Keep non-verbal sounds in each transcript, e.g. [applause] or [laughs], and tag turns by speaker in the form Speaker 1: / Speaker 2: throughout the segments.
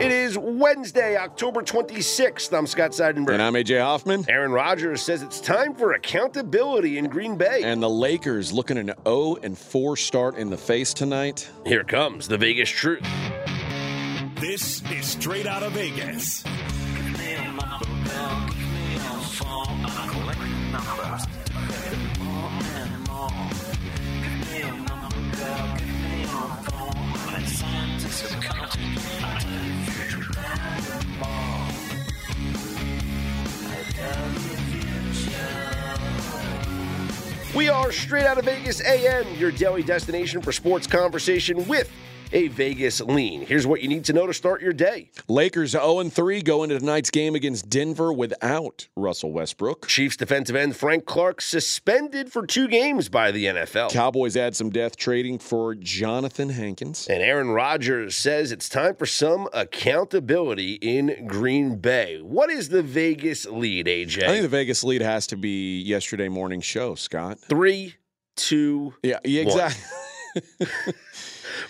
Speaker 1: It is Wednesday, October 26th. I'm Scott Seidenberg.
Speaker 2: And I'm AJ Hoffman.
Speaker 1: Aaron Rodgers says it's time for accountability in Green Bay.
Speaker 2: And the Lakers looking an 0 and 4 start in the face tonight.
Speaker 1: Here comes the Vegas truth.
Speaker 3: This is straight out of Vegas.
Speaker 1: We are straight out of Vegas AM, your daily destination for sports conversation with a Vegas lean. Here's what you need to know to start your day.
Speaker 2: Lakers 0 and 3 go into tonight's game against Denver without Russell Westbrook.
Speaker 1: Chiefs defensive end Frank Clark suspended for two games by the NFL.
Speaker 2: Cowboys add some depth trading for Jonathan Hankins.
Speaker 1: And Aaron Rodgers says it's time for some accountability in Green Bay. What is the Vegas lead, AJ?
Speaker 2: I think the Vegas lead has to be yesterday morning show, Scott.
Speaker 1: Three, two,
Speaker 2: Yeah, yeah exactly. [laughs] [laughs]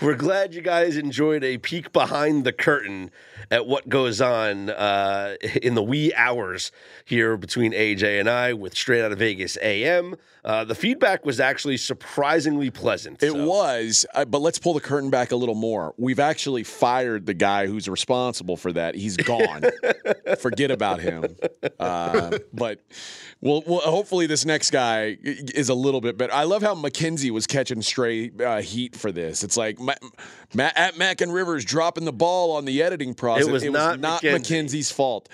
Speaker 1: We're glad you guys enjoyed a peek behind the curtain at what goes on uh, in the wee hours here between AJ and I with Straight Out of Vegas AM. Uh, the feedback was actually surprisingly pleasant.
Speaker 2: It
Speaker 1: so.
Speaker 2: was, uh, but let's pull the curtain back a little more. We've actually fired the guy who's responsible for that. He's gone. [laughs] Forget about him. Uh, but well, well, hopefully this next guy is a little bit better. I love how Mackenzie was catching stray uh, heat for this. It's like Ma- Ma- at Mac and Rivers dropping the ball on the editing process.
Speaker 1: It was not Mackenzie.
Speaker 2: Mackenzie's fault.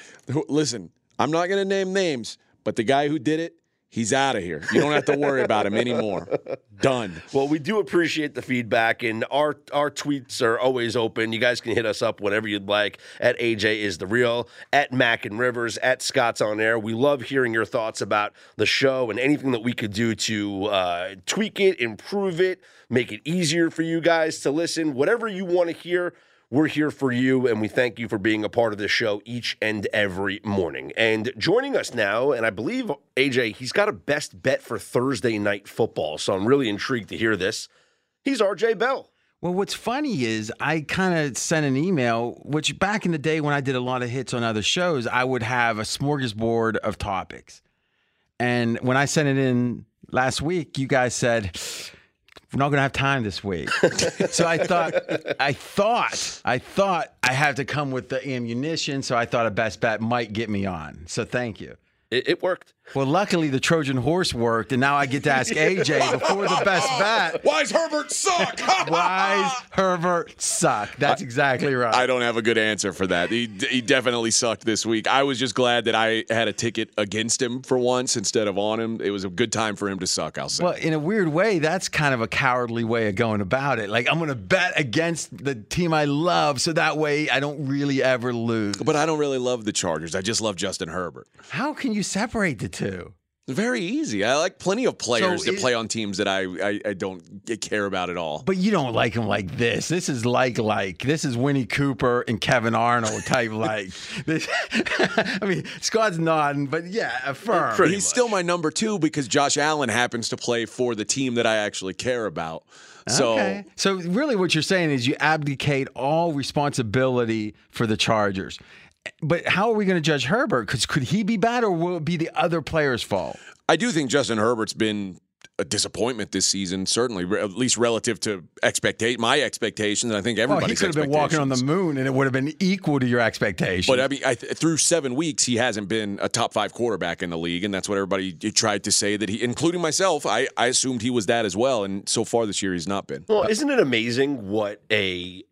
Speaker 2: Listen, I'm not going to name names, but the guy who did it, he's out of here. You don't have to worry about him anymore. [laughs] Done.
Speaker 1: Well, we do appreciate the feedback, and our our tweets are always open. You guys can hit us up whatever you'd like at AJ is the real, at Mac and Rivers, at Scott's on air. We love hearing your thoughts about the show and anything that we could do to uh, tweak it, improve it, make it easier for you guys to listen. Whatever you want to hear. We're here for you, and we thank you for being a part of this show each and every morning. And joining us now, and I believe AJ, he's got a best bet for Thursday night football. So I'm really intrigued to hear this. He's RJ Bell.
Speaker 4: Well, what's funny is I kind of sent an email, which back in the day when I did a lot of hits on other shows, I would have a smorgasbord of topics. And when I sent it in last week, you guys said, we're not going to have time this week. [laughs] so I thought, I thought, I thought I had to come with the ammunition. So I thought a best bet might get me on. So thank you.
Speaker 1: It, it worked.
Speaker 4: Well, luckily the Trojan horse worked, and now I get to ask AJ [laughs] before the best bet.
Speaker 2: Why's Herbert suck? [laughs]
Speaker 4: Why's Herbert suck? That's exactly right.
Speaker 2: I don't have a good answer for that. He, he definitely sucked this week. I was just glad that I had a ticket against him for once instead of on him. It was a good time for him to suck, I'll say.
Speaker 4: Well, in a weird way, that's kind of a cowardly way of going about it. Like, I'm going to bet against the team I love so that way I don't really ever lose.
Speaker 2: But I don't really love the Chargers. I just love Justin Herbert.
Speaker 4: How can you separate the two?
Speaker 2: Very easy. I like plenty of players
Speaker 4: So
Speaker 2: that
Speaker 4: it-
Speaker 2: play on teams that I, I, I don't care about at all.
Speaker 4: But you don't like him like this. This is like like this is Winnie Cooper and Kevin Arnold type [laughs] like. This, [laughs] I mean, Scott's nodding, but yeah, affirm.
Speaker 2: He's
Speaker 1: much.
Speaker 2: still my number two because Josh Allen happens to play for the team that I actually care about. So
Speaker 4: Okay. So really what you're saying is you abdicate all responsibility for the Chargers. But how are we going to judge Herbert? Because could he be bad or will it be the other player's fault?
Speaker 2: I do think Justin Herbert's been a disappointment this season, certainly, at least relative to expectate my expectations. And I think
Speaker 4: Well, he could have been walking on the moon and it would have been equal to your expectations.
Speaker 2: But I mean, I th- through seven weeks, he hasn't been a top five quarterback in the league, and that's what everybody tried to say that he, including myself. I, I assumed he was that as well, and so far this year he's not been.
Speaker 1: Well, isn't it amazing what a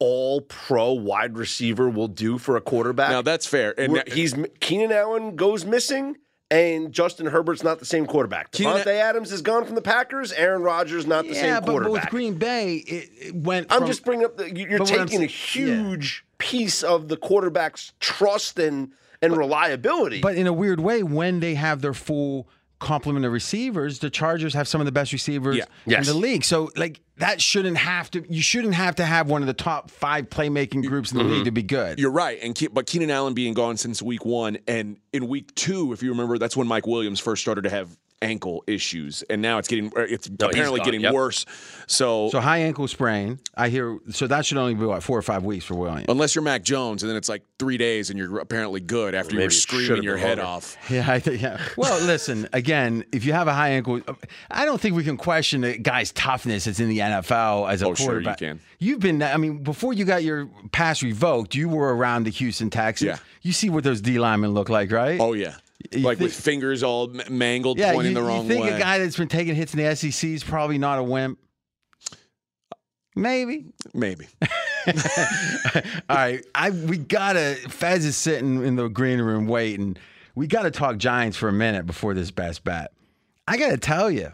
Speaker 1: all pro wide receiver will do for a quarterback?
Speaker 2: Now that's fair, and
Speaker 1: We're- he's Keenan Allen goes missing, and Justin Herbert's not the same quarterback.
Speaker 2: Keenan-
Speaker 1: Adams is gone from the Packers. Aaron Rodgers not the
Speaker 4: yeah,
Speaker 1: same
Speaker 4: but, but with Green Bay, it, it went.
Speaker 1: I'm
Speaker 4: from-
Speaker 1: just bringing up the you- you're
Speaker 4: But what
Speaker 1: taking a
Speaker 4: saying- yeah.
Speaker 1: huge piece of the quarterback's trust and and reliability.
Speaker 4: But in a weird way, when they have their full complement of receivers, the Chargers have some of the best receivers
Speaker 2: Yeah.
Speaker 1: Yes.
Speaker 4: in the league. So like that shouldn't have to. You shouldn't have to have one of the top five playmaking groups in the league mm-hmm. to be good.
Speaker 2: You're right, and but Keenan Allen being gone since week one, and in week two, if you remember, that's when Mike Williams first started to have ankle issues, and now it's getting it's
Speaker 1: oh, No,
Speaker 2: apparently getting
Speaker 1: yep.
Speaker 2: worse. So,
Speaker 4: So high ankle sprain. I hear. So that should only be what four or five weeks for Williams.
Speaker 2: unless you're Mac Jones, and then it's like three days, and you're apparently good after you
Speaker 1: Maybe
Speaker 2: were screaming your head off. [laughs]
Speaker 4: Yeah, I think. Yeah. Well, listen. Again, if you have a high ankle, I don't think we can question the guy's toughness. That's in the NFL as a
Speaker 2: Oh, sure, you
Speaker 4: quarterback.
Speaker 2: can.
Speaker 4: You've been. I mean, before you got your pass revoked, you were around the Houston Texans.
Speaker 2: Yeah.
Speaker 4: You see what those D linemen look like, right?
Speaker 2: Oh yeah,
Speaker 4: You
Speaker 2: like with fingers all mangled,
Speaker 4: yeah.
Speaker 2: pointing
Speaker 4: you,
Speaker 2: the
Speaker 4: you
Speaker 2: wrong
Speaker 4: think
Speaker 2: way.
Speaker 4: a guy that's been taking hits in the SEC is probably not a wimp? Maybe.
Speaker 2: Maybe. [laughs]
Speaker 4: All right, I we gotta. Fez is sitting in the green room waiting. We gotta talk Giants for a minute before this best bet. I gotta tell you,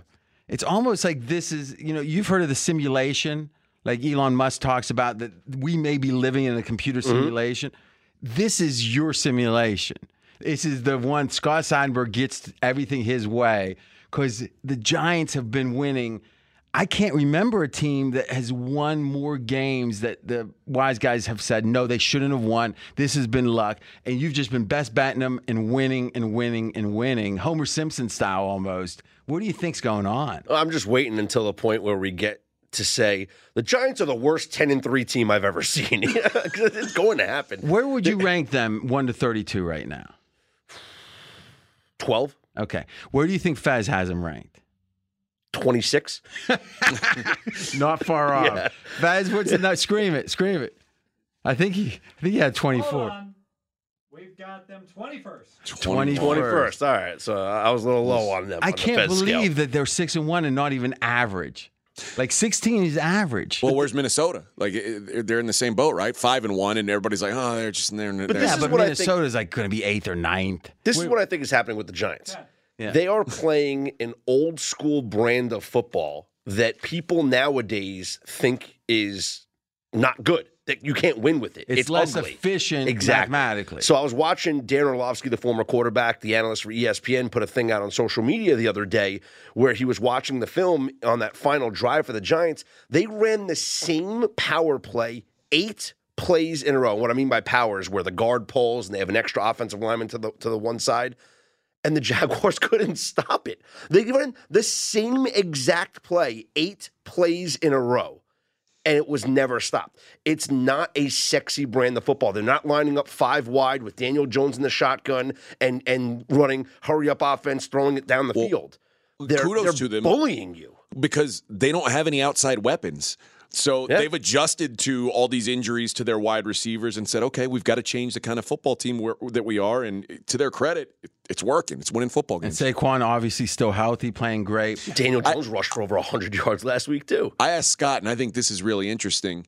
Speaker 4: it's almost like this is. You know, you've heard of the simulation, like Elon Musk talks about that we may be living in a computer mm-hmm. simulation. This is your simulation. This is the one Scott Seidenberg gets everything his way because the Giants have been winning. I can't remember a team that has won more games that the wise guys have said, no, they shouldn't have won. This has been luck. And you've just been best batting them and winning and winning and winning. Homer Simpson style almost. What do you think's going on?
Speaker 1: I'm just waiting until the point where we get to say the Giants are the worst 10 and 3 team I've ever [laughs] seen. [laughs] it's going to happen.
Speaker 4: Where would you rank them 1 to 32 right now?
Speaker 1: 12,
Speaker 4: Okay. Where do you think Fez has him ranked?
Speaker 1: 26. [laughs]
Speaker 4: Not far off. Fez, what's the no, Scream it. Scream it. I think he, I think he had 24.
Speaker 5: Hold on. We've got them 21st.
Speaker 4: 21st.
Speaker 1: 21st. All right. So I was a little low on them.
Speaker 4: I
Speaker 1: on
Speaker 4: can't
Speaker 1: Fed scale.
Speaker 4: believe that they're 6 and 1 and not even average. Like 16 is average.
Speaker 2: Well, where's Minnesota? Like they're in the same boat, right? Five and one, and everybody's like, oh, they're just in there.
Speaker 1: But
Speaker 2: they're-
Speaker 1: this
Speaker 4: yeah,
Speaker 1: is
Speaker 4: but
Speaker 1: what I think-
Speaker 4: Minnesota's like going to be eighth or ninth.
Speaker 1: This is what I think is happening with the Giants.
Speaker 4: Yeah.
Speaker 1: They are playing an old school brand of football that people nowadays think is not good. That you can't win with it.
Speaker 4: It's, less
Speaker 1: ugly.
Speaker 4: efficient
Speaker 1: Exactly.
Speaker 4: mathematically.
Speaker 1: So I was watching Dan Orlovsky, the former quarterback, the analyst for ESPN, put a thing out on social media the other day where he was watching the film on that final drive for the Giants. They ran the same power play eight plays in a row. What I mean by power is where the guard pulls and they have an extra offensive lineman to the to the one side. And the [laughs] Jaguars couldn't stop it. They ran the same exact play eight plays in a row and it was never stopped. It's not a sexy brand of football. They're not lining up five wide with Daniel Jones in the shotgun and and running hurry up offense, throwing it down the field. They're,
Speaker 2: kudos
Speaker 1: they're
Speaker 2: to them.
Speaker 1: bullying you.
Speaker 2: because they don't have any outside weapons. So
Speaker 1: Yeah.
Speaker 2: they've adjusted to all these injuries to their wide receivers and said, okay, we've got to change the kind of football team where, that we are. And to their credit, it- it's working. It's winning football games.
Speaker 4: and
Speaker 2: games.
Speaker 4: Saquon obviously still healthy, playing great.
Speaker 1: Daniel Jones rushed for over 100 yards last week, too.
Speaker 2: I asked Scott, and I think this is really interesting.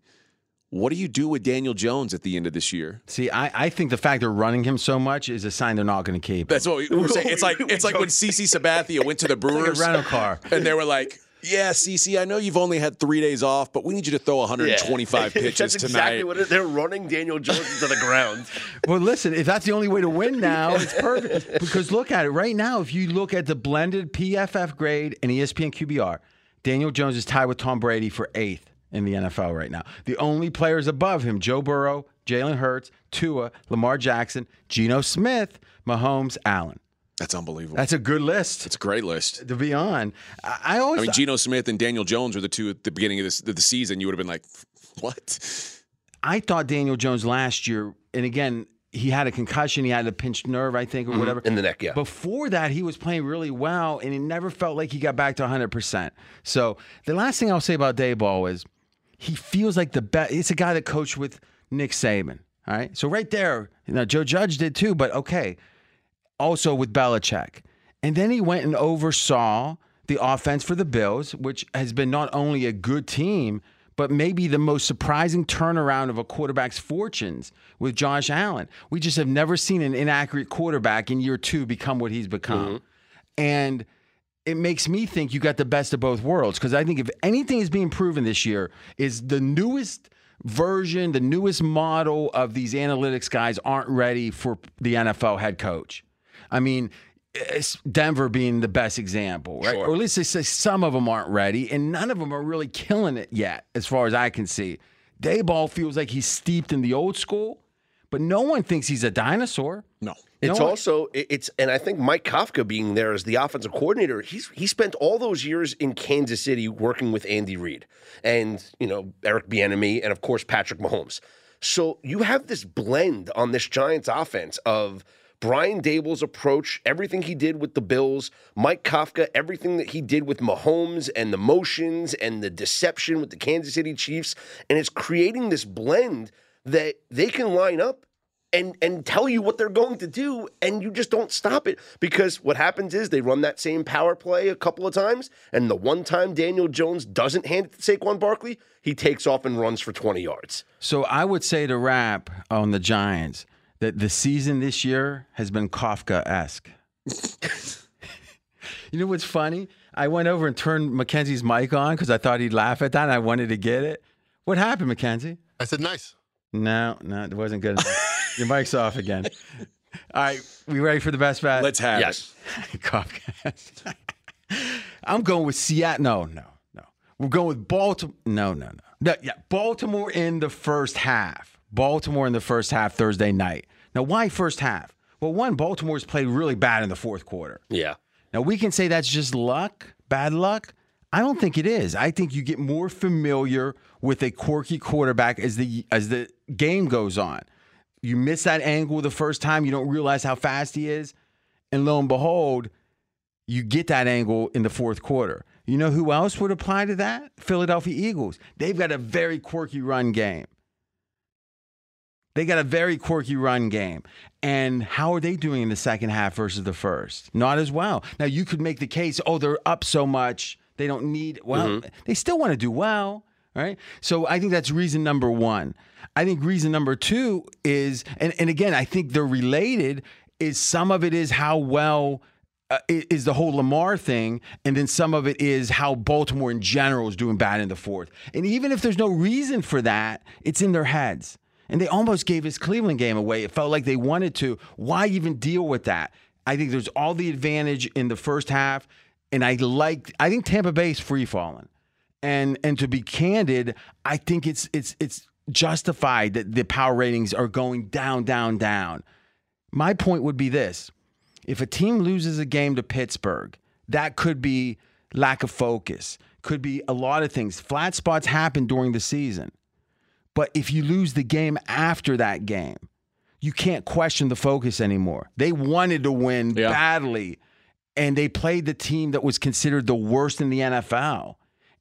Speaker 2: What do you do with Daniel Jones at the end of this year?
Speaker 4: See, I, I think the fact they're running him so much is a sign they're not going to keep him.
Speaker 2: That's what we were saying. It's like [laughs] it's like when CC Sabathia went to the Brewers
Speaker 4: like a
Speaker 2: Brewers
Speaker 4: rental car.
Speaker 2: and they were like, "Yeah, CC, I know you've only had three days off, but we need you to throw [laughs] 125 pitches
Speaker 1: That's
Speaker 2: tonight."
Speaker 1: exactly what it is. They're running Daniel Jones into the ground. [laughs]
Speaker 4: Well, listen, if that's the only way to win [laughs] now, it's perfect. because look at it right now. If you look at the blended PFF grade and ESPN QBR, Daniel Jones is tied with Tom Brady for eighth in the NFL right now. The only players above him: Joe Burrow, Jalen Hurts, Tua, Lamar Jackson, Geno Smith, Mahomes, Allen.
Speaker 2: That's unbelievable.
Speaker 4: That's a good list
Speaker 2: It's a great list.
Speaker 4: to be on. I, I always
Speaker 2: I mean, Geno Smith and Daniel Jones were the two at the beginning of, this, of the season. You would have been like, [laughs] "What?"
Speaker 4: I thought Daniel Jones last year, and again, he had a concussion, he had a pinched nerve, I think, or mm-hmm. whatever.
Speaker 1: In the neck, yeah.
Speaker 4: Before that, he was playing really well, and it never felt like he got back to 100%. So the last thing I'll say about Daboll is he feels like the best. It's a guy that coached with Nick Saban. All right. So right there, you know, Joe Judge did too, but okay. Also with Belichick. And then he went and oversaw the offense for the Bills, which has been not only a good team, but maybe the most surprising turnaround of a quarterback's fortunes with Josh Allen. We just have never seen an inaccurate quarterback in year two become what he's become. Mm-hmm. And it makes me think you got the best of both worlds because I think if anything is being proven this year is the newest version, the newest model of these analytics guys aren't ready for the NFL head coach. I mean, Denver being the best example, right?
Speaker 1: Sure.
Speaker 4: Or at least they say some of them aren't ready, and none of them are really killing it yet, as far as I can see. Daboll feels like he's steeped in the old school, but but no one thinks he's a dinosaur.
Speaker 2: No.
Speaker 1: It's
Speaker 4: No,
Speaker 1: also it's and I think Mike Kafka being there as the offensive coordinator, he's he spent all those years in Kansas City working with Andy Reid and you know Eric Bieniemy and of course Patrick Mahomes. So you have this blend on this Giants offense of Brian Daboll's approach, everything he did with the Bills, Mike Kafka, everything that he did with Mahomes and the motions and the deception with the Kansas City Chiefs, and it's creating this blend that they can line up and and tell you what they're going to do and you just don't stop it because what happens is they run that same power play a couple of times and the one time Daniel Jones doesn't hand it to Saquon Barkley, he takes off and runs for 20 yards.
Speaker 4: So I would say to wrap on the Giants that the season this year has been Kafka esque. [laughs] you know what's funny? I went over and turned Mackenzie's mic on because I thought he'd laugh at that and I wanted to get it. What happened, Mackenzie?
Speaker 6: I said nice.
Speaker 4: No, no, it wasn't good enough. Your mic's off again. All right, we ready for the best bet?
Speaker 2: Let's have it.
Speaker 1: Yes. [laughs]
Speaker 4: Kafka. I'm going with Seattle. No, no, no. We're going with Baltimore. No, no, no. No, yeah, Baltimore in the first half. Baltimore in the first half Thursday night. Now, why first half? Well, one, Baltimore's played really bad in the fourth quarter.
Speaker 1: Yeah.
Speaker 4: Now we can say that's just luck, bad luck. I don't think it is. I think you get more familiar with a quirky quarterback as the as the game goes on. You miss that angle the first time, you don't realize how fast he is, and lo and behold, you get that angle in the fourth quarter. You know who else would apply to that? Philadelphia Eagles. They've got a very quirky run game. They got a very quirky run game. And how are they doing in the second half versus the first? Not as well. Now, you could make the case, oh, they're up so much. They don't need, well, they still want to do well, right? So I think that's reason number one. I think reason number two is, and, and again, I think they're related, is some of it is how well uh, is the whole Lamar thing, and then some of it is how Baltimore in general is doing bad in the fourth. And even if there's no reason for that, it's in their heads. And they almost gave his Cleveland game away. It felt like they wanted to. Why even deal with that? I think there's all the advantage in the first half, and I like. I think Tampa Bay's free falling, and and to be candid, I think it's it's it's justified that the power ratings are going down, down, down. My point would be this if a team loses a game to Pittsburgh, that could be lack of focus, could be a lot of things. Flat spots happen during the season. But if you lose the game after that game, you can't question the focus anymore. They wanted to win
Speaker 2: Yeah.
Speaker 4: badly, and they played the team that was considered the worst in the NFL,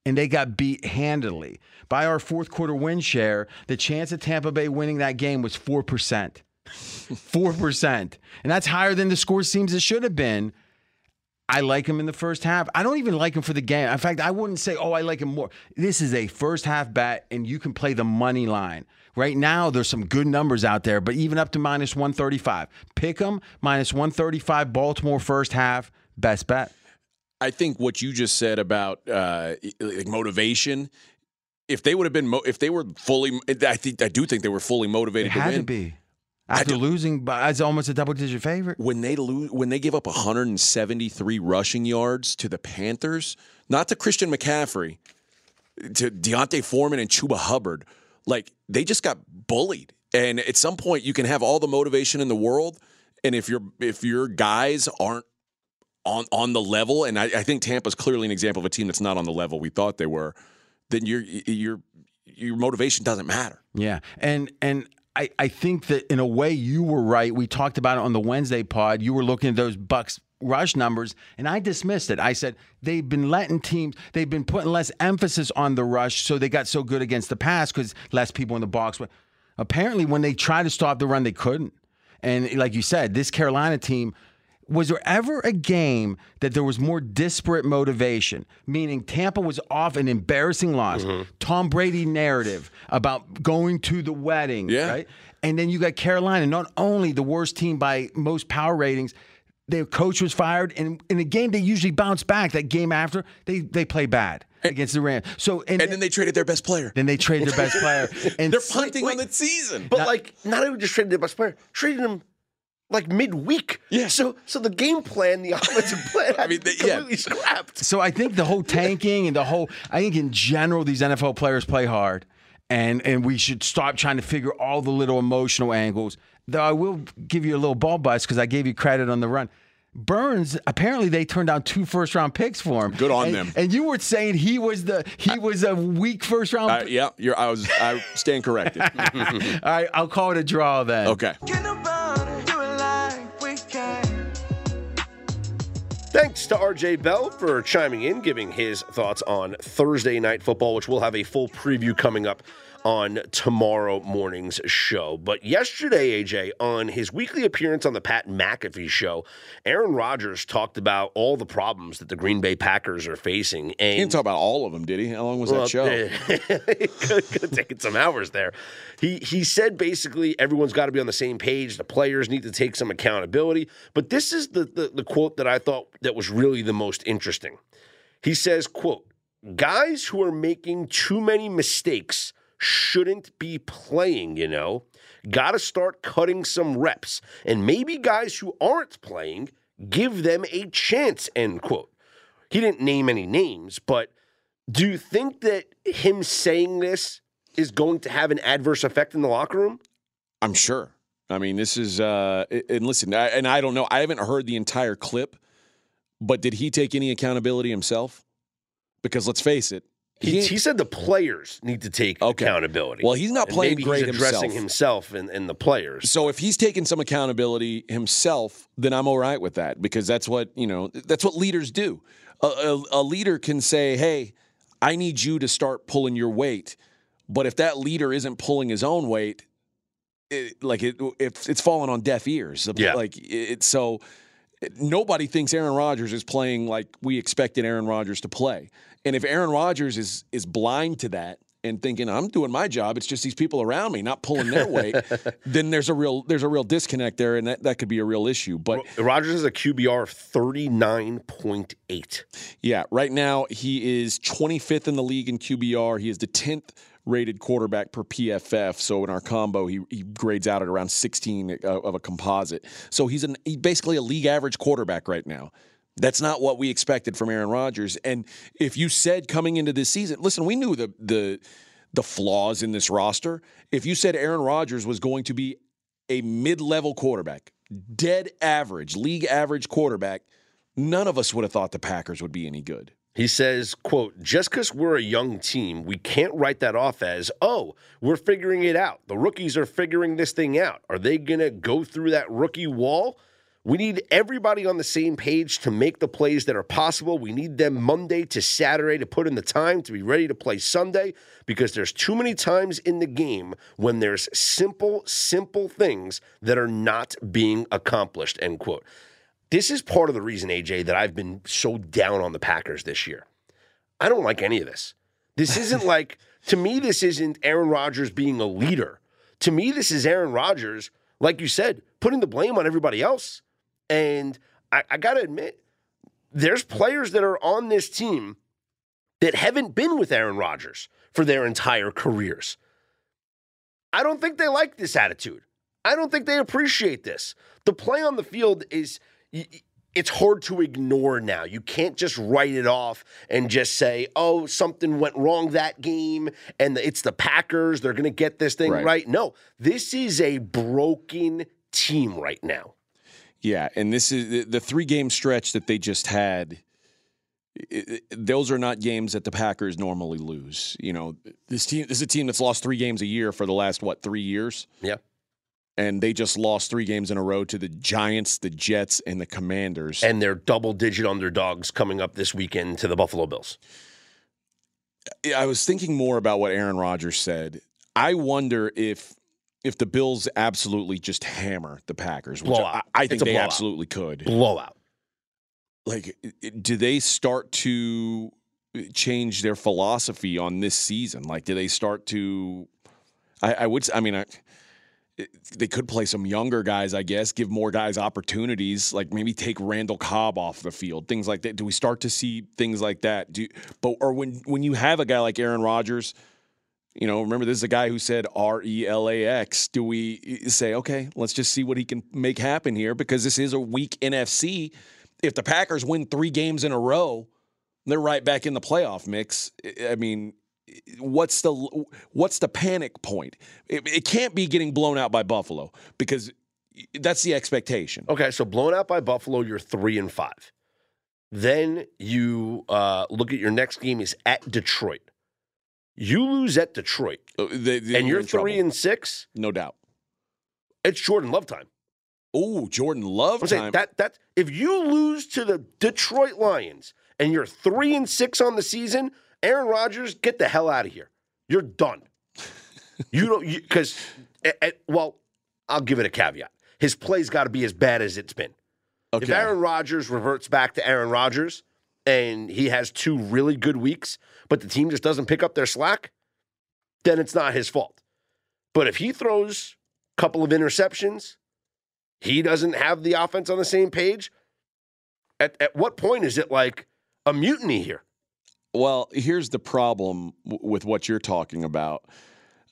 Speaker 4: and they got beat handily. By our fourth quarter win share, the chance of Tampa Bay winning that game was 4%. 4%. [laughs] And that's higher than the score seems it should have been. I like him in the first half. I don't even like him for the game. In fact, I wouldn't say, oh, I like him more. This is a first half bet, and you can play the money line. Right now, there's some good numbers out there, but even up to minus 135. Pick them, minus 135, Baltimore first half, best bet.
Speaker 2: I think what you just said about uh, like motivation. If they would have been, mo- if they were fully, I think I do think they were fully motivated to
Speaker 4: had
Speaker 2: win.
Speaker 4: to be. After losing by as almost a double digit favorite.
Speaker 2: when they lose, when they give up 173 rushing yards to the Panthers, not to Christian McCaffrey, to D'Onta Foreman and Chuba Hubbard, like they just got bullied. And at some point, you can have all the motivation in the world, and if your if your guys aren't on on the level, and I, I think Tampa's clearly an example of a team that's not on the level we thought they were, then your your your motivation doesn't matter.
Speaker 4: Yeah. And and I, I think that in a way you were right. We talked about it on the Wednesday pod. You were looking at those Bucks rush numbers, and I dismissed it. I said they've been letting teams, they've been putting less emphasis on the rush, so they got so good against the pass because less people in the box. But apparently, when they tried to stop the run, they couldn't. And like you said, this Carolina team. Was there ever a game that there was more disparate motivation? Meaning Tampa was off an embarrassing loss, mm-hmm. Tom Brady narrative about going to the wedding,
Speaker 2: Yeah.
Speaker 4: right? And then you got Carolina, not only the worst team by most power ratings, their coach was fired, and in a game they usually bounce back. That game after they they play bad against the Rams. So and,
Speaker 2: And then they traded their best player.
Speaker 4: then they traded their best player, [laughs] and
Speaker 2: They're punting on the season.
Speaker 1: But like, not even just traded the best player, traded him like midweek.
Speaker 2: Yeah.
Speaker 1: So so the game plan, the [laughs] offensive plan, I
Speaker 2: mean,
Speaker 1: mean,
Speaker 2: they- yeah.
Speaker 1: scrapped.
Speaker 4: So I think the whole [laughs] tanking and the whole, I think in general, these NFL players play hard. and and we should stop trying to figure all the little emotional angles. Though I will give you a little ball bust because I gave you credit on the run. Burns apparently they turned down two first round picks for him.
Speaker 2: Good on
Speaker 4: And-
Speaker 2: them.
Speaker 4: And you were saying he was the he was a weak first round.
Speaker 2: Uh, yeah, you're, I was. I stand corrected. [laughs]
Speaker 4: All right, I'll call it a draw then.
Speaker 2: okay.
Speaker 1: Thanks to RJ Bell for chiming in, giving his thoughts on Thursday night football, which we'll have a full preview coming up on tomorrow morning's show. But yesterday, AJ, on his weekly appearance on the Pat McAfee show, Aaron Rodgers talked about all the problems that the Green Bay Packers are facing.
Speaker 2: He
Speaker 1: And
Speaker 2: didn't talk about all of them, did he? How long was
Speaker 1: Well,
Speaker 2: that show? [laughs]
Speaker 1: it could, could have taken some hours there. He he said basically everyone's got to be on the same page. The players need to take some accountability. But this is the, the the quote that I thought that was really the most interesting. He says, "quote Guys who are making too many mistakes shouldn't be playing. You know, got to start cutting some reps, and maybe guys who aren't playing." Give them a chance, end quote. He didn't name any names, but do you think that him saying this is going to have an adverse effect in the locker room?
Speaker 2: I'm sure. I mean, this is. Uh, and listen, I, and I don't know. I haven't heard the entire clip, but did he take any accountability himself? Because let's face it,
Speaker 1: He,
Speaker 2: he-
Speaker 1: said the players need to take
Speaker 2: Okay.
Speaker 1: accountability.
Speaker 2: Well, he's not playing great
Speaker 1: he's addressing
Speaker 2: himself.
Speaker 1: himself and, and the players.
Speaker 2: So if he's taking some accountability himself, then I'm all right with that because that's what you know. That's what leaders do. A, a, a leader can say, "Hey, I need you to start pulling your weight," but if that leader isn't pulling his own weight, it, like it, it's it's falling on deaf ears.
Speaker 1: Yeah.
Speaker 2: Like it, so. Nobody thinks Aaron Rodgers is playing like we expected Aaron Rodgers to play. And if Aaron Rodgers is is blind to that and thinking I'm doing my job, it's just these people around me not pulling their weight, [laughs] then there's a real there's a real disconnect there, and that, that could be a real issue. But
Speaker 1: Rodgers has a QBR of 39.8.
Speaker 2: yeah, right now he is 25th in the league in QBR. He is the 10th rated quarterback per PFF. So in our combo, he, he grades out at around 16 uh, of a composite. So he's an he's basically a league average quarterback right now. That's not what we expected from Aaron Rodgers. And if you said coming into this season, listen, we knew the the the flaws in this roster. If you said Aaron Rodgers was going to be a mid-level quarterback, dead average, league average quarterback, none of us would have thought the Packers would be any good.
Speaker 1: He says, quote, just because we're a young team, we can't write that off as, oh, we're figuring it out. The rookies are figuring this thing out. Are they going to go through that rookie wall? We need everybody on the same page to make the plays that are possible. We need them Monday to Saturday to put in the time to be ready to play Sunday because there's too many times in the game when there's simple, simple things that are not being accomplished, end quote. This is part of the reason, AJ, that I've been so down on the Packers this year. I don't like any of this. This [laughs] isn't like, to me, this isn't Aaron Rodgers being a leader. To me, this is Aaron Rodgers, like you said, putting the blame on everybody else. And I, I got to admit, there's players that are on this team that haven't been with Aaron Rodgers for their entire careers. I don't think they like this attitude. I don't think they appreciate this. The play on the field is it's hard to ignore now. You can't just write it off and just say, "Oh, something went wrong that game and it's the Packers, they're going to get this thing
Speaker 2: Right.
Speaker 1: right." No, this is a broken team right now.
Speaker 2: Yeah, and this is the, three game stretch that they just had. those are not games that the Packers normally lose. You know, this team this is a team that's lost three games a year for the last what three years,
Speaker 1: Yeah.
Speaker 2: And they just lost three games in a row to the Giants, the Jets, and the Commanders.
Speaker 1: And they're double digit underdogs coming up this weekend to the Buffalo Bills.
Speaker 2: I was thinking more about what Aaron Rodgers said. I wonder if if the Bills absolutely just hammer the Packers, which
Speaker 1: Blowout.
Speaker 2: I, I think they
Speaker 1: blowout.
Speaker 2: absolutely could.
Speaker 1: Blowout.
Speaker 2: like do they start to change their philosophy on this season like do they start to i, I would I mean I, they could play some younger guys i guess give more guys opportunities like maybe take randall cobb off the field things like that do we start to see things like that do but or when when you have a guy like aaron rodgers you know, remember this is a guy who said R E L A X. Do we say, okay, let's just see what he can make happen here because this is a weak NFC. If the Packers win three games in a row, they're right back in the playoff mix. I- I mean, what's the what's the panic point? It, it can't be getting blown out by Buffalo because that's the expectation.
Speaker 1: Okay, so blown out by Buffalo, you're three and five. Then you uh, look at your next game is at Detroit. You lose at Detroit,
Speaker 2: Uh, they- they-
Speaker 1: and you're
Speaker 2: in trouble.
Speaker 1: three and six.
Speaker 2: no doubt.
Speaker 1: It's Jordan Love time.
Speaker 2: Oh, Jordan Love
Speaker 1: I'm
Speaker 2: time.
Speaker 1: saying that that if you lose to the Detroit Lions and you're three and six on the season, Aaron Rodgers, get the hell out of here. You're done. you don't because eh, eh, well, I'll give it a caveat. His play's got to be as bad as it's been. If
Speaker 2: okay.
Speaker 1: Aaron Rodgers reverts back to Aaron Rodgers and he has two really good weeks, but the team just doesn't pick up their slack, then it's not his fault. But if he throws a couple of interceptions, he doesn't have the offense on the same page, at, at what point is it like a mutiny here?
Speaker 2: Well, here's the problem w- with what you're talking about.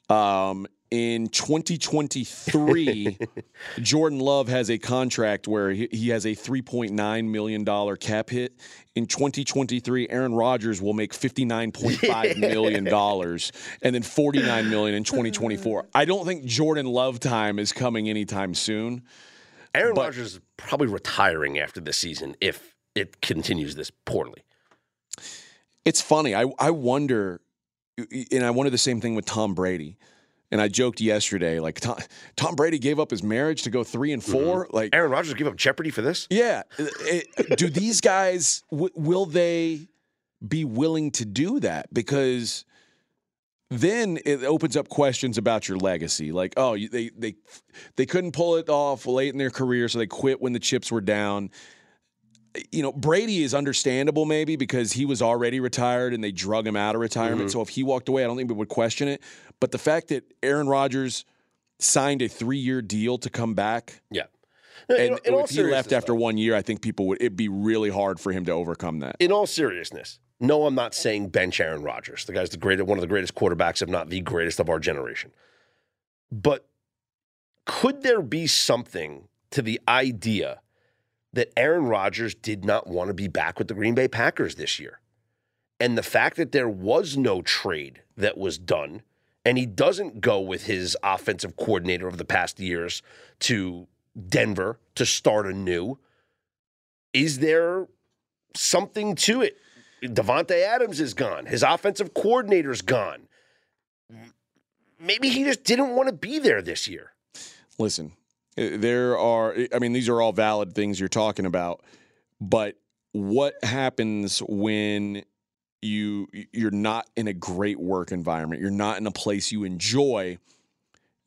Speaker 2: Um, in 2023, [laughs] Jordan Love has a contract where he, he has a 3.9 million dollar cap hit. In 2023, Aaron Rodgers will make 59.5 [laughs] million dollars, and then 49 million in 2024. [laughs] I don't think Jordan Love time is coming anytime soon.
Speaker 1: Aaron Rodgers is probably retiring after this season if it continues this poorly.
Speaker 2: It's funny. I I wonder, and I wonder the same thing with Tom Brady. And I joked yesterday, like Tom, Tom Brady gave up his marriage to go three and mm-hmm. 4 Like,
Speaker 1: Aaron Rodgers gave up Jeopardy for this?
Speaker 2: yeah, it- do these guys w- will they be willing to do that? Because then it opens up questions about your legacy. Like, oh, they they they couldn't pull it off late in their career, so they quit when the chips were down. You know, Brady is understandable maybe because he was already retired and they drug him out of retirement. Mm-hmm. So if he walked away, I don't think we would question it. But the fact that Aaron Rodgers signed a three-year deal to come back,
Speaker 1: Yeah.
Speaker 2: and
Speaker 1: In- in
Speaker 2: if he left after
Speaker 1: though,
Speaker 2: one year, I think people would. It'd be really hard for him to overcome that.
Speaker 1: in all seriousness, no, I'm not saying bench Aaron Rodgers. The guy's the greatest, one of the greatest quarterbacks, if not the greatest of our generation. But could there be something to the idea that Aaron Rodgers did not want to be back with the Green Bay Packers this year? And the fact that there was no trade that was done, and he doesn't go with his offensive coordinator of the past years to Denver to start anew. Is there something to it? Davante Adams is gone. His offensive coordinator's gone. Maybe he just didn't want to be there this year.
Speaker 2: Listen, there are. I mean, these are all valid things you're talking about, but what happens when you you're not in a great work environment? You're not in a place you enjoy.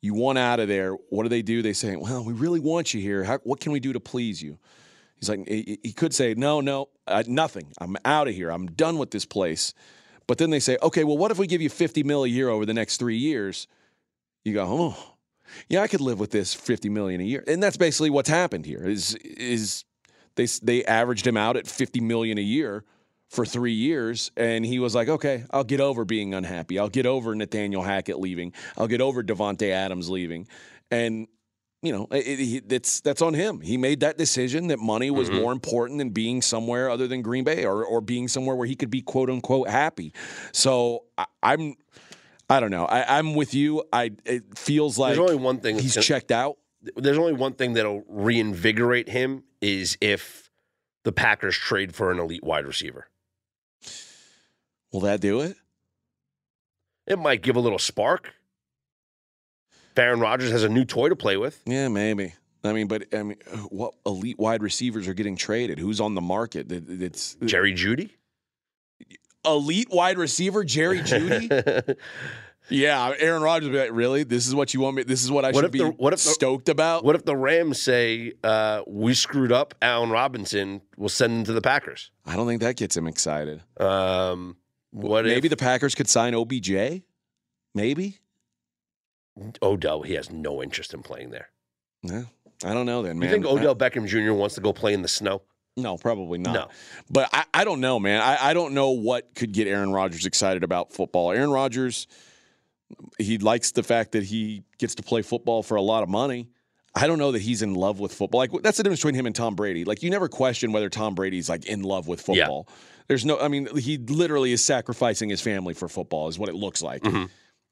Speaker 2: You want out of there. What do they do? They say, "Well, we really want you here. How, what can we do to please you?" He's like, he could say, "No, no, uh, nothing. I'm out of here. I'm done with this place." But then they say, "Okay, well, what if we give you 50 mil a year over the next three years?" You go, "Oh, yeah, I could live with this 50 million a year." And that's basically what's happened here. Is is they they averaged him out at 50 million a year for 3 years and he was like, "Okay, I'll get over being unhappy. I'll get over Nathaniel Hackett leaving. I'll get over Davante Adams leaving." And you know, it, it, it's that's on him. He made that decision that money was mm-hmm. more important than being somewhere other than Green Bay or or being somewhere where he could be quote unquote happy. So I, I'm I don't know. I, I'm with you. I it feels like
Speaker 1: There's only one thing.
Speaker 2: he's checked out.
Speaker 1: There's only one thing that'll reinvigorate him is if the Packers trade for an elite wide receiver.
Speaker 2: Will that do it?
Speaker 1: It might give a little spark. If Aaron Rodgers has a new toy to play with.
Speaker 2: Yeah, maybe. I mean, but I mean, what elite wide receivers are getting traded? Who's on the market? It- It's
Speaker 1: Jerry Jeudy.
Speaker 2: Elite wide receiver Jerry Jeudy. [laughs] yeah, Aaron Rodgers. Would be like, really? This is what you want me? This is what I
Speaker 1: What
Speaker 2: should
Speaker 1: if
Speaker 2: be
Speaker 1: the- what if the-
Speaker 2: stoked about?
Speaker 1: What if the Rams say uh, we screwed up Allen Robinson? We'll send him to the Packers.
Speaker 2: I don't think that gets him excited.
Speaker 1: Um, what
Speaker 2: Maybe
Speaker 1: if
Speaker 2: the Packers could sign OBJ. Maybe.
Speaker 1: Odell? He has no interest in playing there.
Speaker 2: Yeah, I don't know. Then man,
Speaker 1: you think Odell Beckham Jr. wants to go play in the snow?
Speaker 2: No, probably not.
Speaker 1: No.
Speaker 2: But I, I don't know, man. I, I don't know what could get Aaron Rodgers excited about football. Aaron Rodgers, he likes the fact that he gets to play football for a lot of money. I don't know that he's in love with football. Like that's the difference between him and Tom Brady. Like you never question whether Tom Brady's like in love with
Speaker 1: Yeah.
Speaker 2: football. There's no. I mean, he literally is sacrificing his family for football. Is what it looks like. Mm-hmm.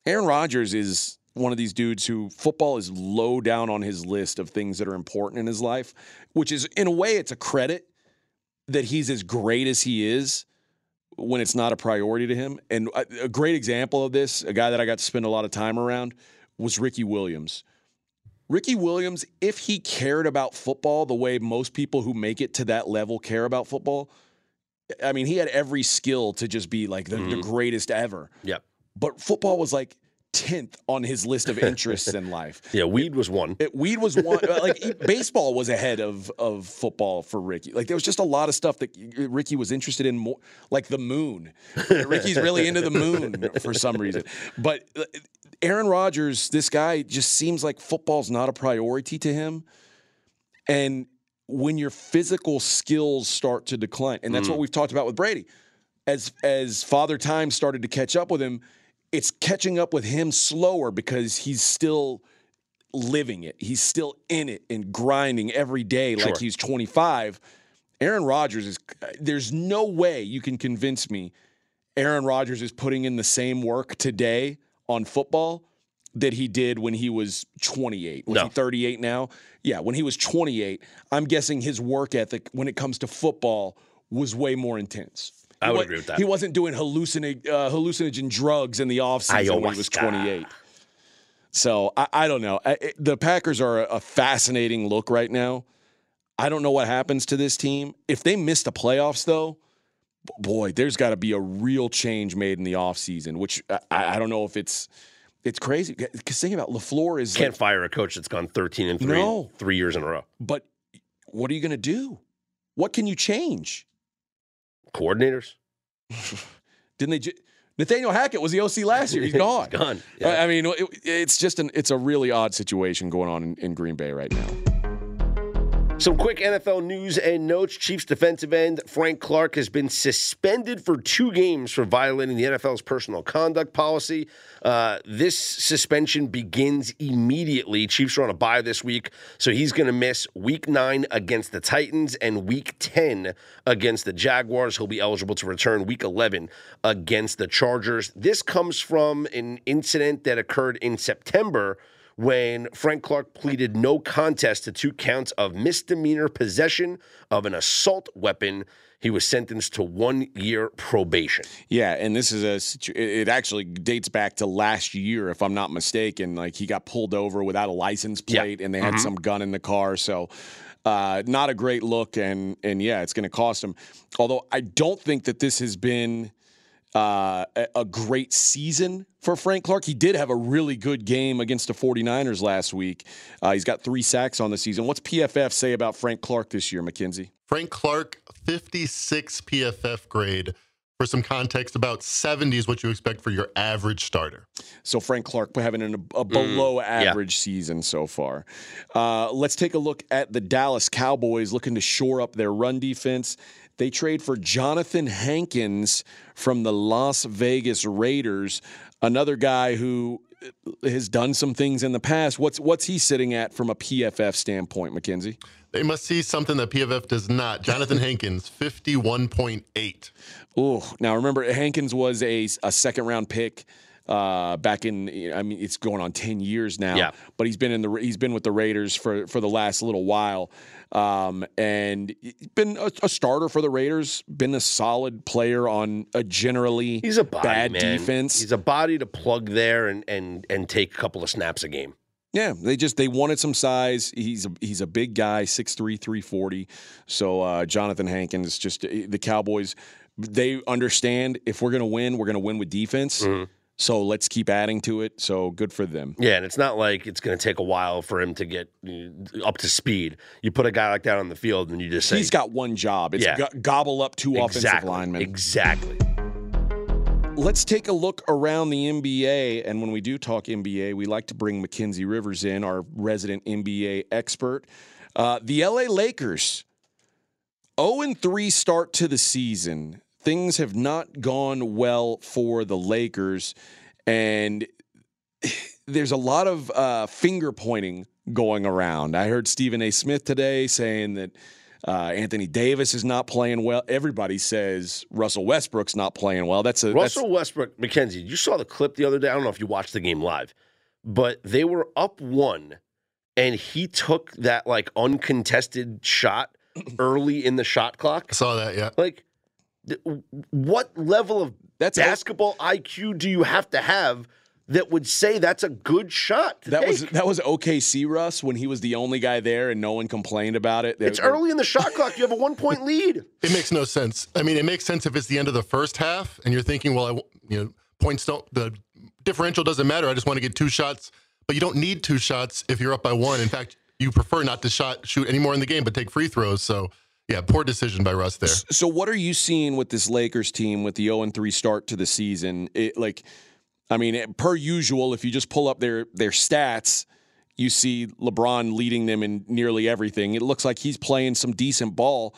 Speaker 2: Aaron Rodgers is one of these dudes who football is low down on his list of things that are important in his life, which is in a way it's a credit that he's as great as he is when it's not a priority to him. And a a great example of this, a guy that I got to spend a lot of time around, was Ricky Williams. Ricky Williams, if he cared about football the way most people who make it to that level care about football, I mean, he had every skill to just be like the, the mm-hmm. greatest ever.
Speaker 1: Yep.
Speaker 2: But football was like 10th on his list of [laughs] interests in life.
Speaker 1: Yeah, weed was one.
Speaker 2: It, weed was one like [laughs] baseball was ahead of of football for Ricky. Like there was just a lot of stuff that Ricky was interested in more, like the moon. Ricky's really into the moon for some reason. But uh, Aaron Rodgers, this guy just seems like football's not a priority to him. And when your physical skills start to decline, and that's what we've talked about with Brady, as as Father Time started to catch up with him, it's catching up with him slower because he's still living it. He's still in it and grinding every day like he's 25. Aaron Rodgers is there's no way you can convince me Aaron Rodgers is putting in the same work today on football that he did when he was 28. Was
Speaker 1: No.
Speaker 2: he 38 now? Yeah, when he was 28, I'm guessing his work ethic when it comes to football was way more intense.
Speaker 1: I would agree with that.
Speaker 2: He wasn't doing hallucin- uh, hallucinogen drugs in the offseason when he was 28. So I, I don't know. I, it- the Packers are a, a fascinating look right now. I don't know what happens to this team. If they miss the playoffs, though, boy, there's got to be a real change made in the offseason, which I, I don't know if it's it's crazy. Because think about Lafleur is
Speaker 1: Can't
Speaker 2: like,
Speaker 1: fire a coach that's gone 13 and 3
Speaker 2: No.
Speaker 1: three years in a row.
Speaker 2: but what are you going to do? What can you change?
Speaker 1: Coordinators? [laughs]
Speaker 2: Didn't they? Ju- Nathaniel Hackett was the OC last year. [laughs] He's gone.
Speaker 1: Gone.
Speaker 2: I-
Speaker 1: Yeah.
Speaker 2: I mean, it, it's just an it's a really odd situation going on in, in Green Bay right now.
Speaker 1: Some quick NFL news and notes. Chiefs defensive end Frank Clark has been suspended for two games for violating the NFL's personal conduct policy. Uh, this suspension begins immediately. Chiefs are on a bye this week, so he's going to miss week nine against the Titans and week 10 against the Jaguars. He'll be eligible to return week 11 against the Chargers. This comes from an incident that occurred in September when Frank Clark pleaded no contest to two counts of misdemeanor possession of an assault weapon. He was sentenced to one year probation.
Speaker 2: Yeah, and this is a situ- it it actually dates back to last year, if I'm not mistaken. Like he got pulled over without a license
Speaker 1: Yeah.
Speaker 2: plate, and they had some gun in the car. So, uh, not a great look, and and yeah, it's going to cost him. Although I don't think that this has been uh, a, great season for Frank Clark. He did have a really good game against the 49ers last week. Uh, he's got three sacks on the season. What's PFF say about Frank Clark this year, Mackenzie?
Speaker 7: Frank Clark, 56 PFF grade. For some context, about 70 is what you expect for your average starter.
Speaker 2: So Frank Clark having an, a below average season so far. Uh, let's take a look at the Dallas Cowboys looking to shore up their run defense. They trade for Jonathan Hankins from the Las Vegas Raiders, another guy who uh, has done some things in the past. What's what's he sitting at from a PFF standpoint, Mackenzie?
Speaker 7: They must see something that PFF does not. Jonathan Hankins, [laughs] 51.8.
Speaker 2: Ooh, now remember Hankins was a, a second round pick uh, back in. I mean, it's going on ten years now.
Speaker 1: Yeah.
Speaker 2: but he's been in the he's been with the Raiders for for the last little while, um, and been a, a starter for the Raiders. Been a solid player on a generally
Speaker 1: He's a body,
Speaker 2: bad
Speaker 1: man.
Speaker 2: defense.
Speaker 1: He's a body to plug there and and and take a couple of snaps a game.
Speaker 2: Yeah, they just they wanted some size. He's a, he's a big guy, 6'3", 340. So uh, Jonathan Hankins, just the Cowboys, they understand if we're gonna win, we're gonna win with defense.
Speaker 1: Mm-hmm.
Speaker 2: So let's keep adding to it. So good for them.
Speaker 1: Yeah, and it's not like it's going to take a while for him to get uh, up to speed. You put a guy like that on the field, and you just say,
Speaker 2: He's got one job. It's
Speaker 1: Yeah.
Speaker 2: go- gobble up two offensive
Speaker 1: exactly,
Speaker 2: linemen.
Speaker 1: exactly.
Speaker 2: Let's take a look around the NBA. And when we do talk NBA, we like to bring Mackenzie Rivers in, our resident NBA expert. Uh, the LA Lakers, 0 3 start to the season. Things have not gone well for the Lakers. And [sighs] there's a lot of uh, finger pointing going around. I heard Stephen A. Smith today saying that uh, Anthony Davis is not playing well. Everybody says Russell Westbrook's not playing well. That's a that's,
Speaker 1: Russell Westbrook, Mackenzie, you saw the clip the other day. I don't know if you watched the game live, but they were up one, and he took that like uncontested shot [clears throat] early in the shot clock.
Speaker 7: I saw that, yeah.
Speaker 1: Like, th- what level of
Speaker 2: That's-
Speaker 1: basketball IQ do you have to have that would say that's a good shot? to
Speaker 2: that was that was OKC Russ when he was the only guy there and no one complained about it.
Speaker 1: It's
Speaker 2: They're-
Speaker 1: early in the shot clock. You have a one point [laughs] lead.
Speaker 7: It makes no sense. I mean, it makes sense if it's the end of the first half and you're thinking, well, I, w- you know, points don't, the differential doesn't matter. I just want to get two shots. But you don't need two shots if you're up by one. In fact, you prefer not to shot shoot any more in the game, but take free throws. So, yeah, poor decision by Russ there.
Speaker 2: So what are you seeing with this Lakers team with the 0 and 3 start to the season? It, like I mean, per usual, if you just pull up their their stats, you see LeBron leading them in nearly everything. It looks like he's playing some decent ball.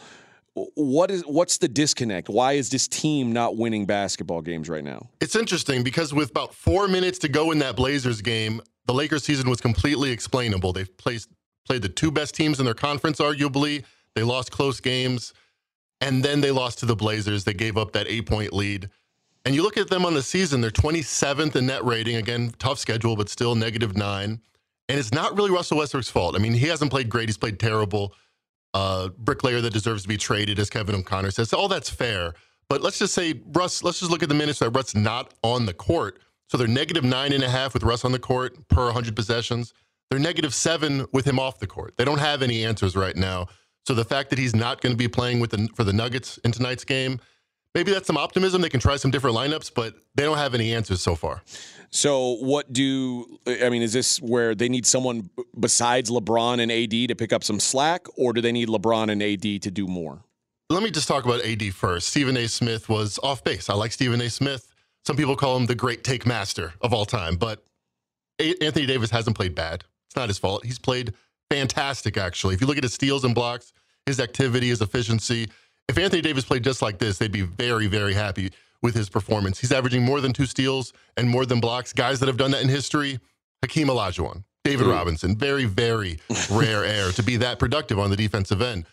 Speaker 2: What is what's the disconnect? Why is this team not winning basketball games right now?
Speaker 7: It's interesting because with about four minutes to go in that Blazers game, the Lakers season was completely explainable. They've placed, played the two best teams in their conference, arguably. They lost close games, and then they lost to the Blazers. They gave up that eight point lead. And you look at them on the season, they're 27th in net rating. Again, tough schedule, but still negative nine. And it's not really Russell Westbrook's fault. I mean, he hasn't played great, he's played terrible. Uh, bricklayer that deserves to be traded, as Kevin O'Connor says. All that's fair. But let's just say Russ, let's just look at the minutes that Russ not on the court. So they're negative nine and a half with Russ on the court per 100 possessions. They're negative seven with him off the court. They don't have any answers right now. So the fact that he's not going to be playing with the, for the Nuggets in tonight's game, maybe that's some optimism. They can try some different lineups, but they don't have any answers so far.
Speaker 2: So what do I mean? Is this where they need someone besides LeBron and AD to pick up some slack, or do they need LeBron and AD to do more?
Speaker 7: Let me just talk about AD first. Stephen A. Smith was off base. I like Stephen A. Smith. Some people call him the great take master of all time, but Anthony Davis hasn't played bad. It's not his fault. He's played fantastic, actually. If you look at his steals and blocks, his activity, his efficiency, if Anthony Davis played just like this, they'd be very, very happy with his performance. He's averaging more than two steals and more than blocks. Guys that have done that in history, Hakeem Olajuwon, David Robinson, very, very [laughs] rare air to be that productive on the defensive end.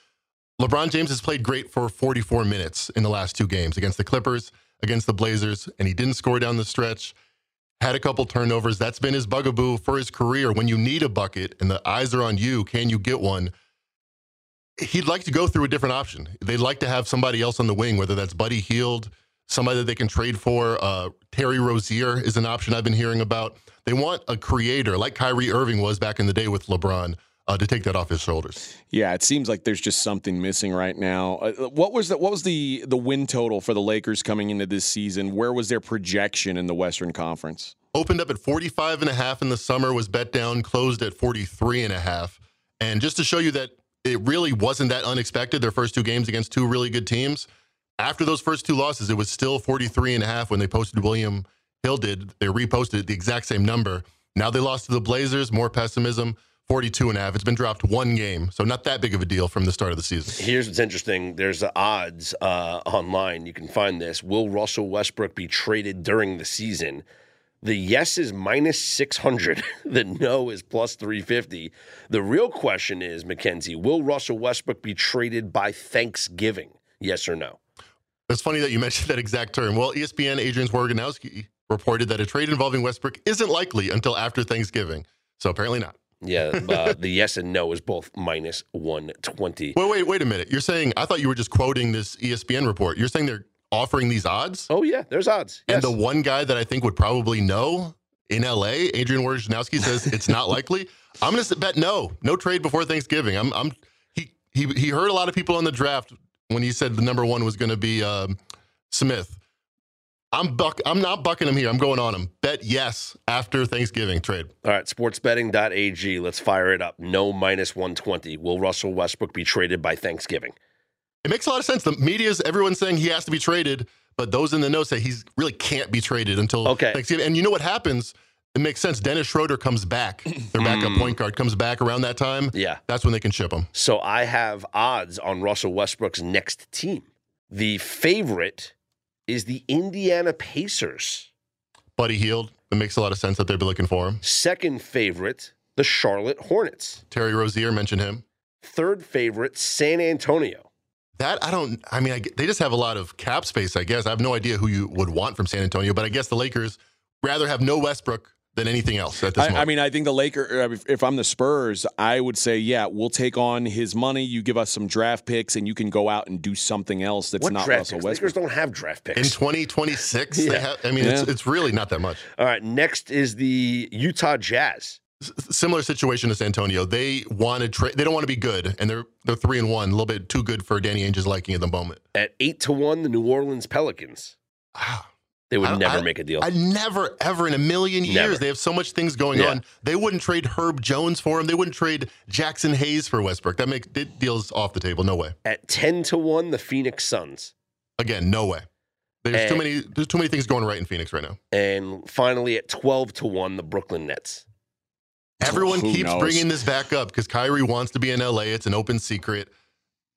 Speaker 7: LeBron James has played great for 44 minutes in the last two games against the Clippers, against the Blazers, and he didn't score down the stretch. Had a couple turnovers. That's been his bugaboo for his career. When you need a bucket and the eyes are on you, can you get one? He'd like to go through a different option. They'd like to have somebody else on the wing, whether that's Buddy Hield, somebody that they can trade for. Uh, Terry Rozier is an option I've been hearing about. They want a creator like Kyrie Irving was back in the day with LeBron uh, to take that off his shoulders.
Speaker 2: Yeah, it seems like there's just something missing right now. Uh, what was the, what was the the win total for the Lakers coming into this season? Where was their projection in the Western Conference?
Speaker 7: opened up at 45 and a half in the summer was bet down closed at 43 and a half and just to show you that it really wasn't that unexpected their first two games against two really good teams after those first two losses it was still 43 and a half when they posted william hill did they reposted the exact same number now they lost to the blazers more pessimism 42 and a half it's been dropped one game so not that big of a deal from the start of the season
Speaker 1: Here's what's interesting. There's the odds uh, online. You can find this. Will Russell Westbrook be traded during the season? The yes is minus 600. [laughs] The no is plus 350. The real question is, Mackenzie, will Russell Westbrook be traded by Thanksgiving? Yes or no?
Speaker 7: It's funny that you [laughs] mentioned that exact term. Well, ESPN Adrian Wojnarowski reported that a trade involving Westbrook isn't likely until after Thanksgiving. So apparently not.
Speaker 1: Yeah, [laughs] uh, the yes and no is both minus 120.
Speaker 7: Wait, wait, wait a minute. You're saying I thought you were just quoting this ESPN report. You're saying they're offering these odds,
Speaker 1: Oh, yeah, there's odds.
Speaker 7: and
Speaker 1: Yes.
Speaker 7: the one guy that I think would probably know in LA, Adrian Wojnarowski says it's not likely. I'm going to bet no, no trade before Thanksgiving. I'm, I'm he he he heard a lot of people on the draft when he said the number one was going to be um, Smith. I'm buck. I'm not bucking him here. I'm going on him. Bet yes after Thanksgiving trade.
Speaker 1: All right, sportsbetting.ag. Let's fire it up. No minus 120. Will Russell Westbrook be traded by Thanksgiving?
Speaker 7: It makes a lot of sense. The media's everyone's saying he has to be traded, but those in the know say he's really can't be traded until
Speaker 1: Okay.
Speaker 7: Thanksgiving. And you know what happens? It makes sense. Dennis Schroeder comes back. [clears throat] Their backup mm. point guard comes back around that time.
Speaker 1: Yeah.
Speaker 7: That's when they can ship him.
Speaker 1: So I have odds on Russell Westbrook's next team. The favorite is the Indiana Pacers.
Speaker 7: Buddy Hield. It makes a lot of sense that they'd be looking for him.
Speaker 1: Second favorite the Charlotte Hornets.
Speaker 7: Terry Rozier mentioned him.
Speaker 1: Third favorite, San Antonio.
Speaker 7: That I don't. I mean, I, they just have a lot of cap space. I guess I have no idea who you would want from San Antonio, but I guess the Lakers rather have no Westbrook than anything else at this
Speaker 2: I,
Speaker 7: moment.
Speaker 2: I mean, I think the Laker. Uh, if, if I'm the Spurs, I would say, yeah, we'll take on his money. You give us some draft picks, and you can go out and do something else that's
Speaker 1: What
Speaker 2: not
Speaker 1: draft
Speaker 2: Russell
Speaker 1: picks?
Speaker 2: Westbrook.
Speaker 1: Lakers don't have draft picks in
Speaker 7: 2026, [laughs]
Speaker 1: Yeah.
Speaker 7: they have. I mean, it's,
Speaker 2: Yeah.
Speaker 7: it's really not that much.
Speaker 1: All right, next is the Utah Jazz.
Speaker 7: S- Similar situation to San Antonio. They wanted trade. They don't want to be good, and they're they're three and one, a little bit too good for Danny Ainge's liking at the moment.
Speaker 1: At eight to one, the New Orleans Pelicans.
Speaker 7: Ah.
Speaker 1: They would
Speaker 7: I
Speaker 1: never
Speaker 7: I-
Speaker 1: make a deal.
Speaker 7: I never, ever in a million years.
Speaker 1: Never.
Speaker 7: They have so much things going
Speaker 1: Yeah.
Speaker 7: on. They wouldn't trade Herb Jones for him. They wouldn't trade Jaxson Hayes for Westbrook. That makes it deals off the table. No way.
Speaker 1: At ten to one, the Phoenix Suns.
Speaker 7: Again, no way. There's too
Speaker 1: Eh.
Speaker 7: many. There's too many things going right in Phoenix right now.
Speaker 1: And finally, at twelve to one, the Brooklyn Nets.
Speaker 7: Everyone
Speaker 2: Who
Speaker 7: keeps
Speaker 2: knows?
Speaker 7: bringing this back up because Kyrie wants to be in LA. It's an open secret.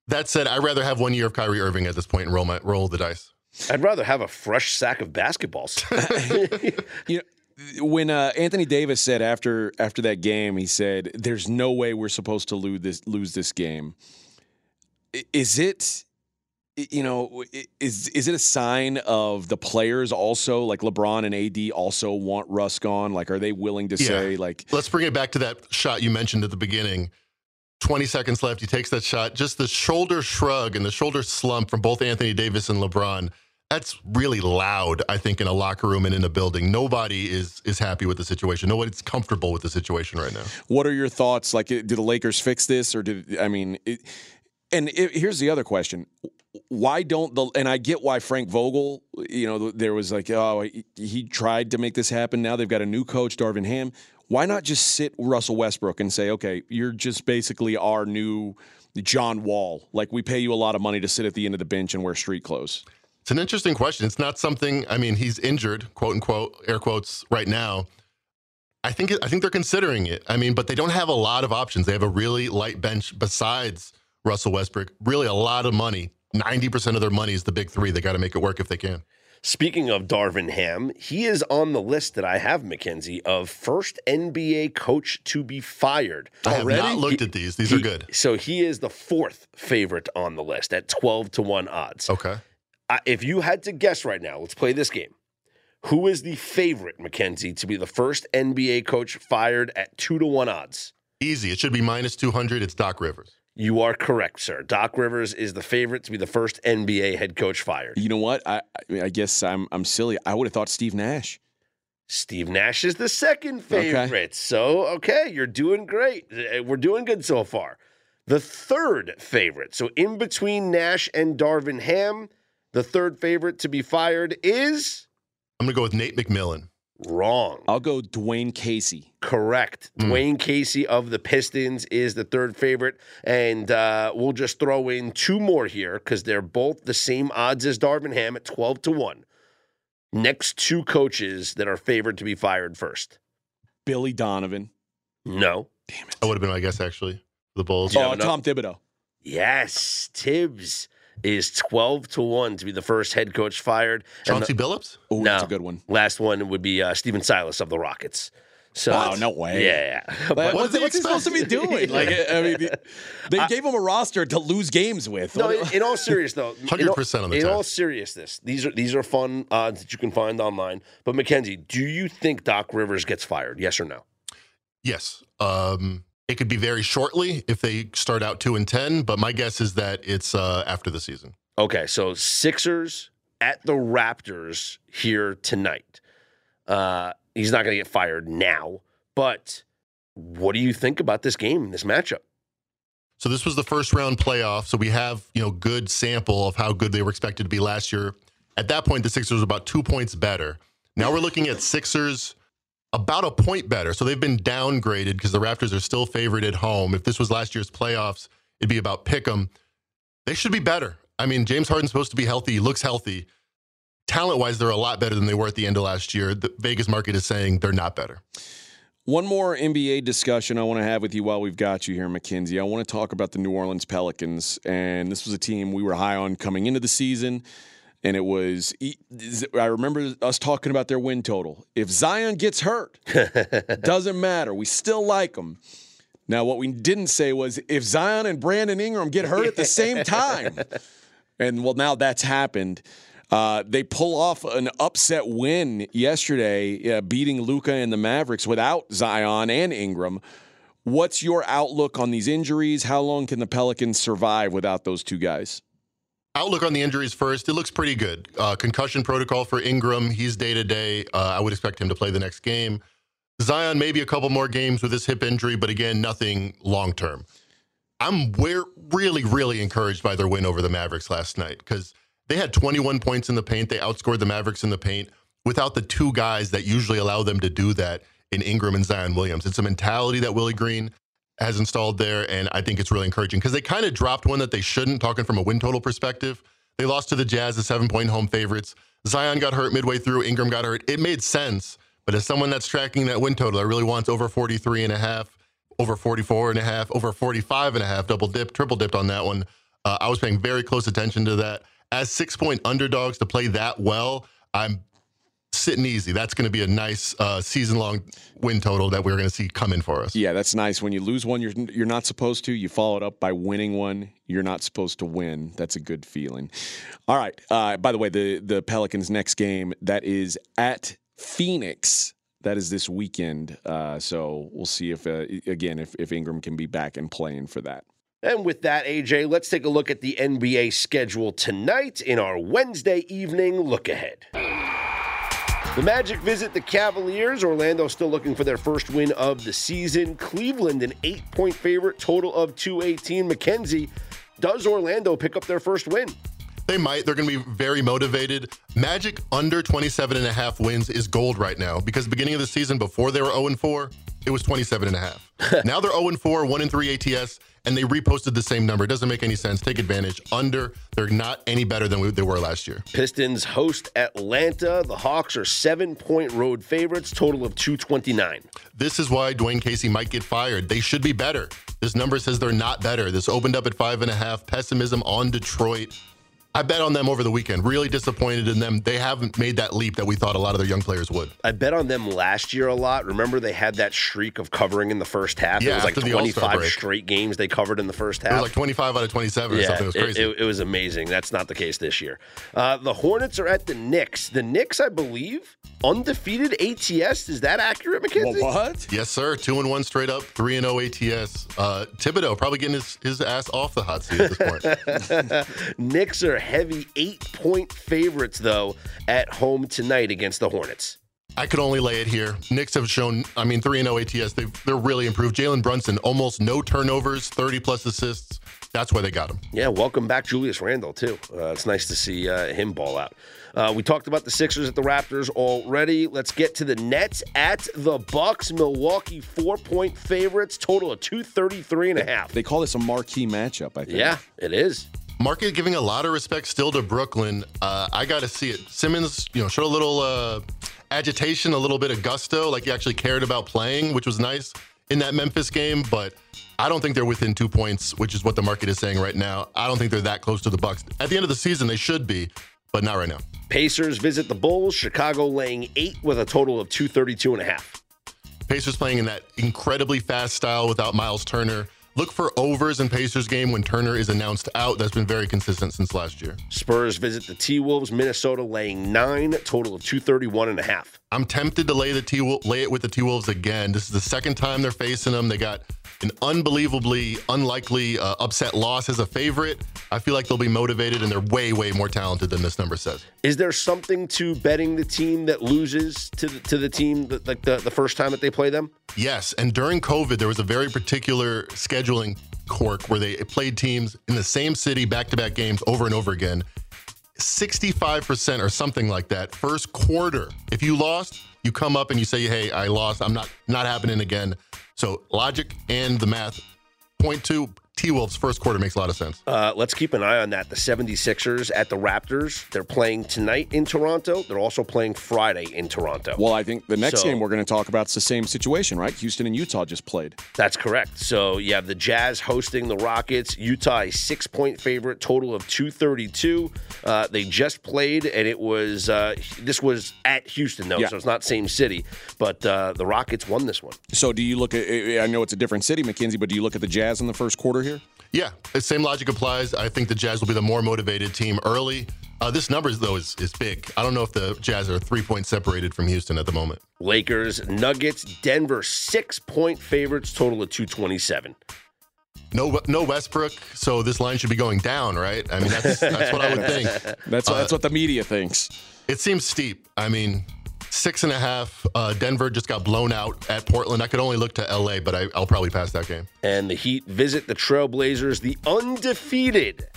Speaker 7: That said, I'd rather have one year of Kyrie Irving at this point and roll my roll the dice.
Speaker 1: I'd rather have a fresh sack of basketballs. [laughs] [laughs]
Speaker 2: You know, when uh, Anthony Davis said after after that game, he said, "There's no way we're supposed to lose this lose this game." Is it? You know, is is it a sign of the players also like LeBron and AD also want Russ gone? Like, are they willing to
Speaker 7: Yeah.
Speaker 2: say like,
Speaker 7: Let's bring it back to that shot you mentioned at the beginning. 20 seconds left. He takes that shot. Just the shoulder shrug and the shoulder slump from both Anthony Davis and LeBron. That's really loud, I think, in a locker room and in a building. Nobody is is happy with the situation. Nobody's comfortable with the situation right now.
Speaker 2: What are your thoughts? Like, do the Lakers fix this, or did I mean? It, and it, here's the other question: Why don't the? And I get why Frank Vogel. You know, there was like, oh, he, he tried to make this happen. Now they've got a new coach, Darvin Ham. Why not just sit Russell Westbrook and say, okay, you're just basically our new John Wall. Like we pay you a lot of money to sit at the end of the bench and wear street clothes.
Speaker 7: It's an interesting question. It's not something. I mean, he's injured, quote unquote, air quotes, right now. I think I think they're considering it. I mean, but they don't have a lot of options. They have a really light bench besides Russell Westbrook. Really, a lot of money. Ninety percent of their money is the big three. They got to make it work if they can.
Speaker 1: Speaking of Darvin Ham, he is on the list that I have, Mackenzie, of first NBA coach to be fired.
Speaker 7: I have
Speaker 2: Already?
Speaker 7: not looked at these. These are good.
Speaker 1: So he is the fourth favorite on the list at 12 to 1 odds.
Speaker 7: Okay.
Speaker 1: I- if you had to guess right now, let's play this game. Who is the favorite, Mackenzie, to be the first NBA coach fired at 2 to 1 odds?
Speaker 7: Easy. It should be minus two hundred. It's Doc Rivers.
Speaker 1: You are correct, sir. Doc Rivers is the favorite to be the first NBA head coach fired.
Speaker 2: You know what? I I, I guess I'm I'm silly. I would have thought Steve Nash.
Speaker 1: Steve Nash is the second favorite.
Speaker 2: Okay.
Speaker 1: favorite. So, okay, you're doing great. Uh, We're doing good so far. The third favorite. So, in between Nash and Darvin Ham, the third favorite to be fired is
Speaker 7: I'm gonna go with Nate McMillan.
Speaker 1: wrong.
Speaker 2: I'll go Dwane Casey.
Speaker 1: Correct.
Speaker 7: Hmm.
Speaker 1: Dwane Casey of the Pistons is the third favorite. And uh, we'll just throw in two more here because they're both the same odds as Darvin Ham at 12 to 1. Next two coaches that are favored to be fired first.
Speaker 2: Billy Donovan.
Speaker 1: No. Damn it.
Speaker 7: That would have been my guess actually. The Bulls.
Speaker 2: Oh,
Speaker 1: no.
Speaker 2: Tom Thibodeau.
Speaker 1: Yes, Thibs is 12 to 1 to be the first head coach fired. And
Speaker 7: Chauncey
Speaker 1: the
Speaker 7: Billups.
Speaker 2: Oh,
Speaker 1: No.
Speaker 2: that's a good one.
Speaker 1: last one would be uh, Stephen Silas of the Rockets. So,
Speaker 2: Wow, no way.
Speaker 1: Yeah, yeah. [laughs]
Speaker 2: Like,
Speaker 1: But-
Speaker 2: what's,
Speaker 7: they
Speaker 2: what's he supposed to be doing? Like, I mean, they [laughs] gave him a roster to lose games with.
Speaker 1: no, in, in all [laughs] serious though, in all-
Speaker 7: 100% on the
Speaker 1: In
Speaker 7: time.
Speaker 1: all seriousness, these are these are fun odds that you can find online. But Mackenzie, do you think Doc Rivers gets fired? Yes or no?
Speaker 7: Yes. Um, it could be very shortly if they start out two and ten, but my guess is that it's uh, after the season.
Speaker 1: Okay, so Sixers at the Raptors here tonight. Uh, he's not going to get fired now, but what do you think about this game, this matchup?
Speaker 7: So this was the first round playoff, so we have you know good sample of how good they were expected to be last year. At that point, the Sixers were about two points better. Now we're looking at Sixers about a point better. So they've been downgraded because the Raptors are still favored at home. If this was last year's playoffs, it'd be about pick 'em. They should be better. I mean, James Harden's supposed to be healthy. He looks healthy. Talent wise, they're a lot better than they were at the end of last year. The Vegas market is saying they're not better.
Speaker 2: One more NBA discussion I want to have with you while we've got you here, Mackenzie. I want to talk about the New Orleans Pelicans. And this was a team we were high on coming into the season. And it was. I remember us talking about their win total. If Zion gets hurt, [laughs] doesn't matter. We still like them. Now, what we didn't say was if Zion and Brandon Ingram get hurt at the same time, [laughs] and well, now that's happened. Uh, they pull off an upset win yesterday, uh, beating Luka and the Mavericks without Zion and Ingram. What's your outlook on these injuries? How long can the Pelicans survive without those two guys?
Speaker 7: Outlook on the injuries first. It looks pretty good. Uh, concussion protocol for Ingram. He's day to day. I would expect him to play the next game. Zion, maybe a couple more games with his hip injury, but again, nothing long term. I'm we're really, really encouraged by their win over the Mavericks last night because they had 21 points in the paint. They outscored the Mavericks in the paint without the two guys that usually allow them to do that in Ingram and Zion Williams. It's a mentality that Willie Green has installed there, and I think it's really encouraging because they kind of dropped one that they shouldn't, talking from a win total perspective. They lost to the Jazz, the seven point home favorites. Zion got hurt midway through, Ingram got hurt. It made sense, but as someone that's tracking that win total, I really wants over 43 and a half, over 44 and a half, over 45 and a half, double dip, triple dipped on that one. Uh, I was paying very close attention to that as six point underdogs to play that well, I'm sitting easy. That's going to be a nice uh, season long win total that we're going to see come in for us.
Speaker 2: Yeah, that's nice. When you lose one, you're you're not supposed to. You follow it up by winning one. You're not supposed to win. That's a good feeling. All right. Uh, by the way, the the Pelicans' next game that is at Phoenix. That is this weekend. Uh, so we'll see if uh, again if if Ingram can be back and playing for that.
Speaker 1: And with that, AJ, let's take a look at the NBA schedule tonight in our Wednesday evening look ahead. The Magic visit the Cavaliers. Orlando still looking for their first win of the season. Cleveland, an eight point favorite, total of 218. Mackenzie, does Orlando pick up their first win?
Speaker 7: They might. They're going to be very motivated. Magic under 27 and a half wins is gold right now because beginning of the season, before they were 0 4, it was 27 and a half. [laughs] now they're 0 4, 1 and 3 ATS, and they reposted the same number. It doesn't make any sense. Take advantage. Under, they're not any better than they were last year.
Speaker 1: Pistons host Atlanta. The Hawks are seven point road favorites, total of 229.
Speaker 7: This is why Dwane Casey might get fired. They should be better. This number says they're not better. This opened up at five and a half. Pessimism on Detroit. I bet on them over the weekend. Really disappointed in them. They haven't made that leap that we thought a lot of their young players would.
Speaker 1: I bet on them last year a lot. Remember, they had that streak of covering in the first half.
Speaker 7: Yeah,
Speaker 1: it was like 25 straight games they covered in the first half.
Speaker 7: It was like 25 out of 27 or
Speaker 1: yeah,
Speaker 7: something. It was
Speaker 1: it-
Speaker 7: crazy.
Speaker 1: It, it was amazing. That's not the case this year. Uh, the Hornets are at the Knicks. The Knicks, I believe, undefeated ATS. Is that accurate, Mackenzie?
Speaker 2: what?
Speaker 7: yes, sir. Two and one straight up, three and zero ATS. Uh, Thibodeau probably getting his, his ass off the hot seat at this point. [laughs]
Speaker 1: Knicks are heavy eight point favorites, though, at home tonight against the Hornets.
Speaker 7: I could only lay it here. Knicks have shown, I mean, 3 0 ATS. They've, they're really improved. Jalen Brunson, almost no turnovers, 30 plus assists. That's why they got him.
Speaker 1: Yeah, welcome back, Julius Randle, too. Uh, it's nice to see uh, him ball out. Uh, we talked about the Sixers at the Raptors already. Let's get to the Nets at the Bucks. Milwaukee four point favorites, total of 233 and a half.
Speaker 2: They call this a marquee matchup. I think.
Speaker 1: Yeah, it is.
Speaker 7: Market giving a lot of respect still to Brooklyn. Uh, I got to see it. Simmons, you know, showed a little uh, agitation, a little bit of gusto, like he actually cared about playing, which was nice in that Memphis game. But I don't think they're within two points, which is what the market is saying right now. I don't think they're that close to the Bucks. At the end of the season, they should be, but not right now.
Speaker 1: Pacers visit the Bulls. Chicago laying eight with a total of 232 and a half.
Speaker 7: Pacers playing in that incredibly fast style without Miles Turner. Look for overs in Pacers game when Turner is announced out. That's been very consistent since last year.
Speaker 1: Spurs visit the T Wolves. Minnesota laying nine, total of 231 and a half.
Speaker 7: I'm tempted to lay the T lay it with the T Wolves again. This is the second time they're facing them. They got an unbelievably unlikely uh, upset loss as a favorite. I feel like they'll be motivated and they're way way more talented than this number says.
Speaker 1: Is there something to betting the team that loses to the, to the team that, like the, the first time that they play them?
Speaker 7: Yes, and during COVID there was a very particular scheduling quirk where they played teams in the same city back to back games over and over again. 65% or something like that first quarter. If you lost, you come up and you say, "Hey, I lost. I'm not not happening again." So, logic and the math point to T Wolves first quarter makes a lot of sense.
Speaker 1: Uh, let's keep an eye on that. The 76ers at the Raptors. They're playing tonight in Toronto. They're also playing Friday in Toronto.
Speaker 2: Well, I think the next
Speaker 1: So-
Speaker 2: game we're going to talk about is the same situation, right? Houston and Utah just played.
Speaker 1: That's correct. So you have the Jazz hosting the Rockets. Utah a six point favorite, total of two thirty two. Uh, they just played, and it was uh, this was at Houston though,
Speaker 2: Yeah.
Speaker 1: so it's not same city. But uh, the Rockets won this one.
Speaker 2: So do you look at? I know it's a different city, Mackenzie, but do you look at the Jazz in the first quarter here?
Speaker 7: Yeah, the same logic applies. I think the Jazz will be the more motivated team early. Uh, this number, though, is, is big. I don't know if the Jazz are three points separated from Houston at the moment.
Speaker 1: Lakers, Nuggets, Denver six point favorites, total of two twenty seven.
Speaker 7: No, no Westbrook, so this line should be going down, right? I mean, that's, that's what I would think. [laughs]
Speaker 2: That's that's what the media thinks.
Speaker 7: It seems steep. I mean, six and a half. Uh, Denver just got blown out at Portland. I could only look to LA, but I, I'll probably pass that game.
Speaker 1: And the Heat visit the Trailblazers, the undefeated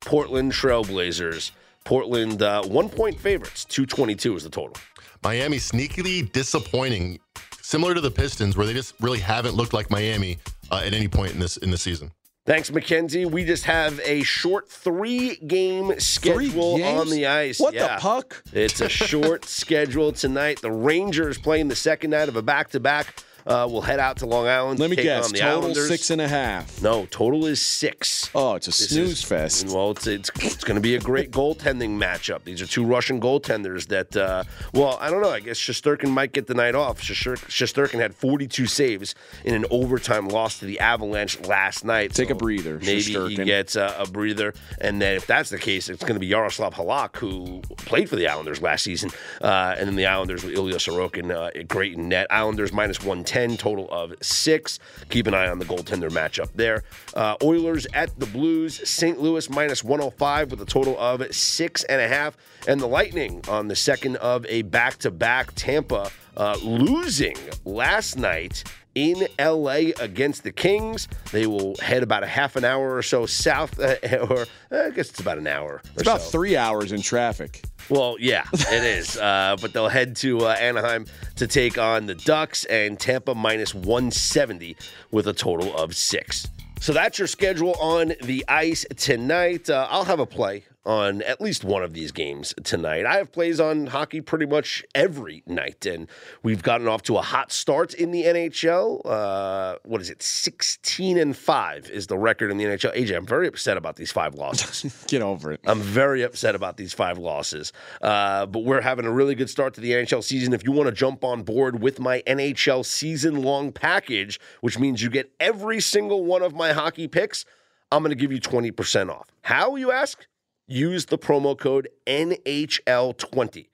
Speaker 1: Portland Trailblazers. Portland uh, one point favorites, two twenty two is the total.
Speaker 7: Miami sneakily disappointing, similar to the Pistons, where they just really haven't looked like Miami uh, at any point in this in the season.
Speaker 1: Thanks, Mackenzie. We just have a short three game schedule
Speaker 2: games?
Speaker 1: on the ice.
Speaker 2: What
Speaker 1: Yeah.
Speaker 2: the puck?
Speaker 1: It's a short [laughs] schedule tonight. The Rangers playing the second night of a back to back. Will head out to Long Island.
Speaker 2: Let me guess. Total
Speaker 1: Islanders.
Speaker 2: six and a half.
Speaker 1: No, total is six.
Speaker 2: Oh, it's a
Speaker 1: This
Speaker 2: snooze
Speaker 1: is-
Speaker 2: fest.
Speaker 1: Well, it's it's, it's going to be a great goaltending matchup. These are two Russian goaltenders that, uh, well, I don't know. I guess Shesterkin might get the night off. Shostur- Shesterkin had 42 saves in an overtime loss to the Avalanche last night.
Speaker 2: Take a breather,
Speaker 1: Maybe he gets a, a breather. And then if that's the case, it's going to be Yaroslav Halak, who played for the Islanders last season. Uh, and then the Islanders with Ilya Sorokin, uh, great in net. Islanders minus 110, total of six. Keep an eye on the goaltender matchup there. Uh, Oilers at the Blues, St. Louis minus 105 with a total of six and a half. And the Lightning on the second of a back to back Tampa uh, losing last night in LA against the Kings. They will head about a half an hour or so south, uh, [laughs] or I guess it's about an hour.
Speaker 2: It's about three hours in traffic.
Speaker 1: Well, yeah, it is. [laughs] Uh, but they'll head to uh, Anaheim to take on the Ducks and Tampa minus 170 with a total of six. So that's your schedule on the ice tonight. Uh, I'll have a play on at least one of these games tonight. I have plays on hockey pretty much every night, and we've gotten off to a hot start in the NHL. Uh, what is it? 16 and 5 is the record in the NHL. AJ, I'm very upset about these five losses. [laughs]
Speaker 2: Get over it.
Speaker 1: I'm very upset about these five losses. Uh, but we're having a really good start to the NHL season. If you want to jump on board with my NHL season long package, which means you get every single one of my hockey picks, I'm going to give you 20% off. How, you ask? Use the promo code NHL20.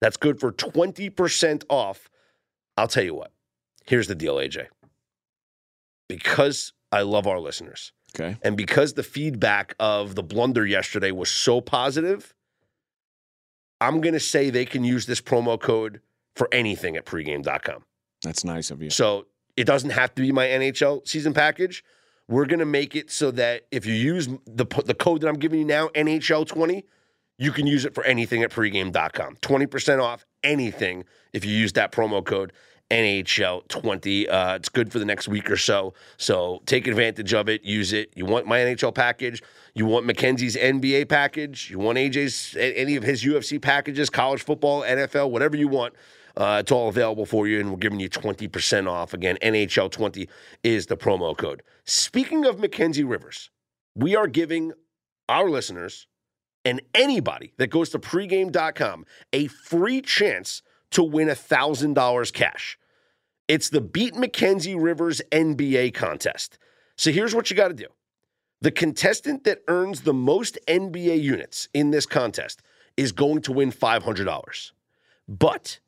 Speaker 1: That's good for 20% off. I'll tell you what. Here's the deal, AJ. Because I love our listeners.
Speaker 2: Okay.
Speaker 1: And because the feedback of the blunder yesterday was so positive, I'm going to say they can use this promo code for anything at pregame.com.
Speaker 2: That's nice of you.
Speaker 1: So it doesn't have to be my NHL season package. We're going to make it so that if you use the, the code that I'm giving you now, NHL20, you can use it for anything at pregame.com. 20% off anything if you use that promo code NHL20. Uh, it's good for the next week or so. So take advantage of it. Use it. You want my NHL package. You want Mackenzie's NBA package. You want AJ's, any of his UFC packages, college football, NFL, whatever you want. Uh, it's all available for you, and we're giving you 20% off. Again, NHL20 is the promo code. Speaking of Mackenzie Rivers, we are giving our listeners and anybody that goes to pregame.com a free chance to win $1,000 cash. It's the Beat Mackenzie Rivers NBA contest. So here's what you got to do the contestant that earns the most NBA units in this contest is going to win $500. But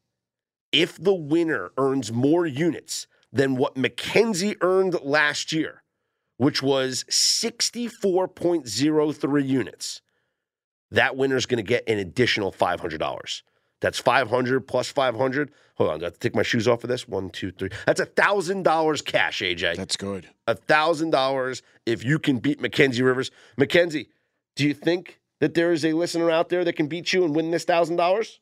Speaker 1: if the winner earns more units than what Mackenzie earned last year, which was 64.03 units, that winner is going to get an additional $500. That's 500 plus 500. Hold on, I have to take my shoes off for this. One, two, three. That's $1,000 cash, AJ.
Speaker 2: That's good.
Speaker 1: $1,000 if you can beat Mackenzie Rivers. Mackenzie, do you think that there is a listener out there that can beat you and win this $1,000?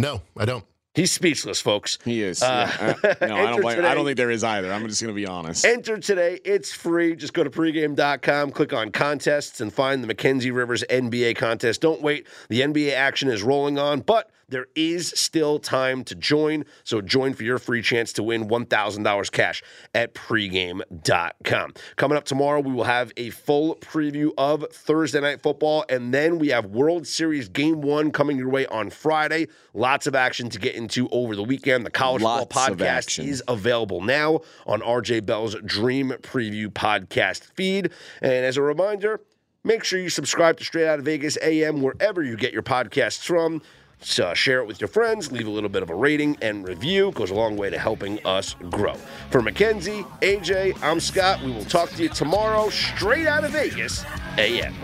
Speaker 7: No, I don't.
Speaker 1: He's speechless, folks.
Speaker 2: He is.
Speaker 1: Uh,
Speaker 2: Yeah. Uh, no, I don't. [laughs] Blame, I don't think there is either. I'm just going to be honest.
Speaker 1: Enter today. It's free. Just go to pregame.com, click on contests, and find the Mackenzie Rivers NBA contest. Don't wait. The NBA action is rolling on, but there is still time to join. So join for your free chance to win $1,000 cash at pregame.com. Coming up tomorrow, we will have a full preview of Thursday Night Football, and then we have World Series Game 1 coming your way on Friday. Lots of action to get into over the weekend. The College
Speaker 2: Lots
Speaker 1: Football Podcast is available now on RJ Bell's Dream Preview podcast feed. And as a reminder, make sure you subscribe to Straight Out of Vegas AM wherever you get your podcasts from. So uh, share it with your friends, leave a little bit of a rating and review. It goes a long way to helping us grow. For Mackenzie, AJ, I'm Scott. We will talk to you tomorrow, straight out of Vegas, AM.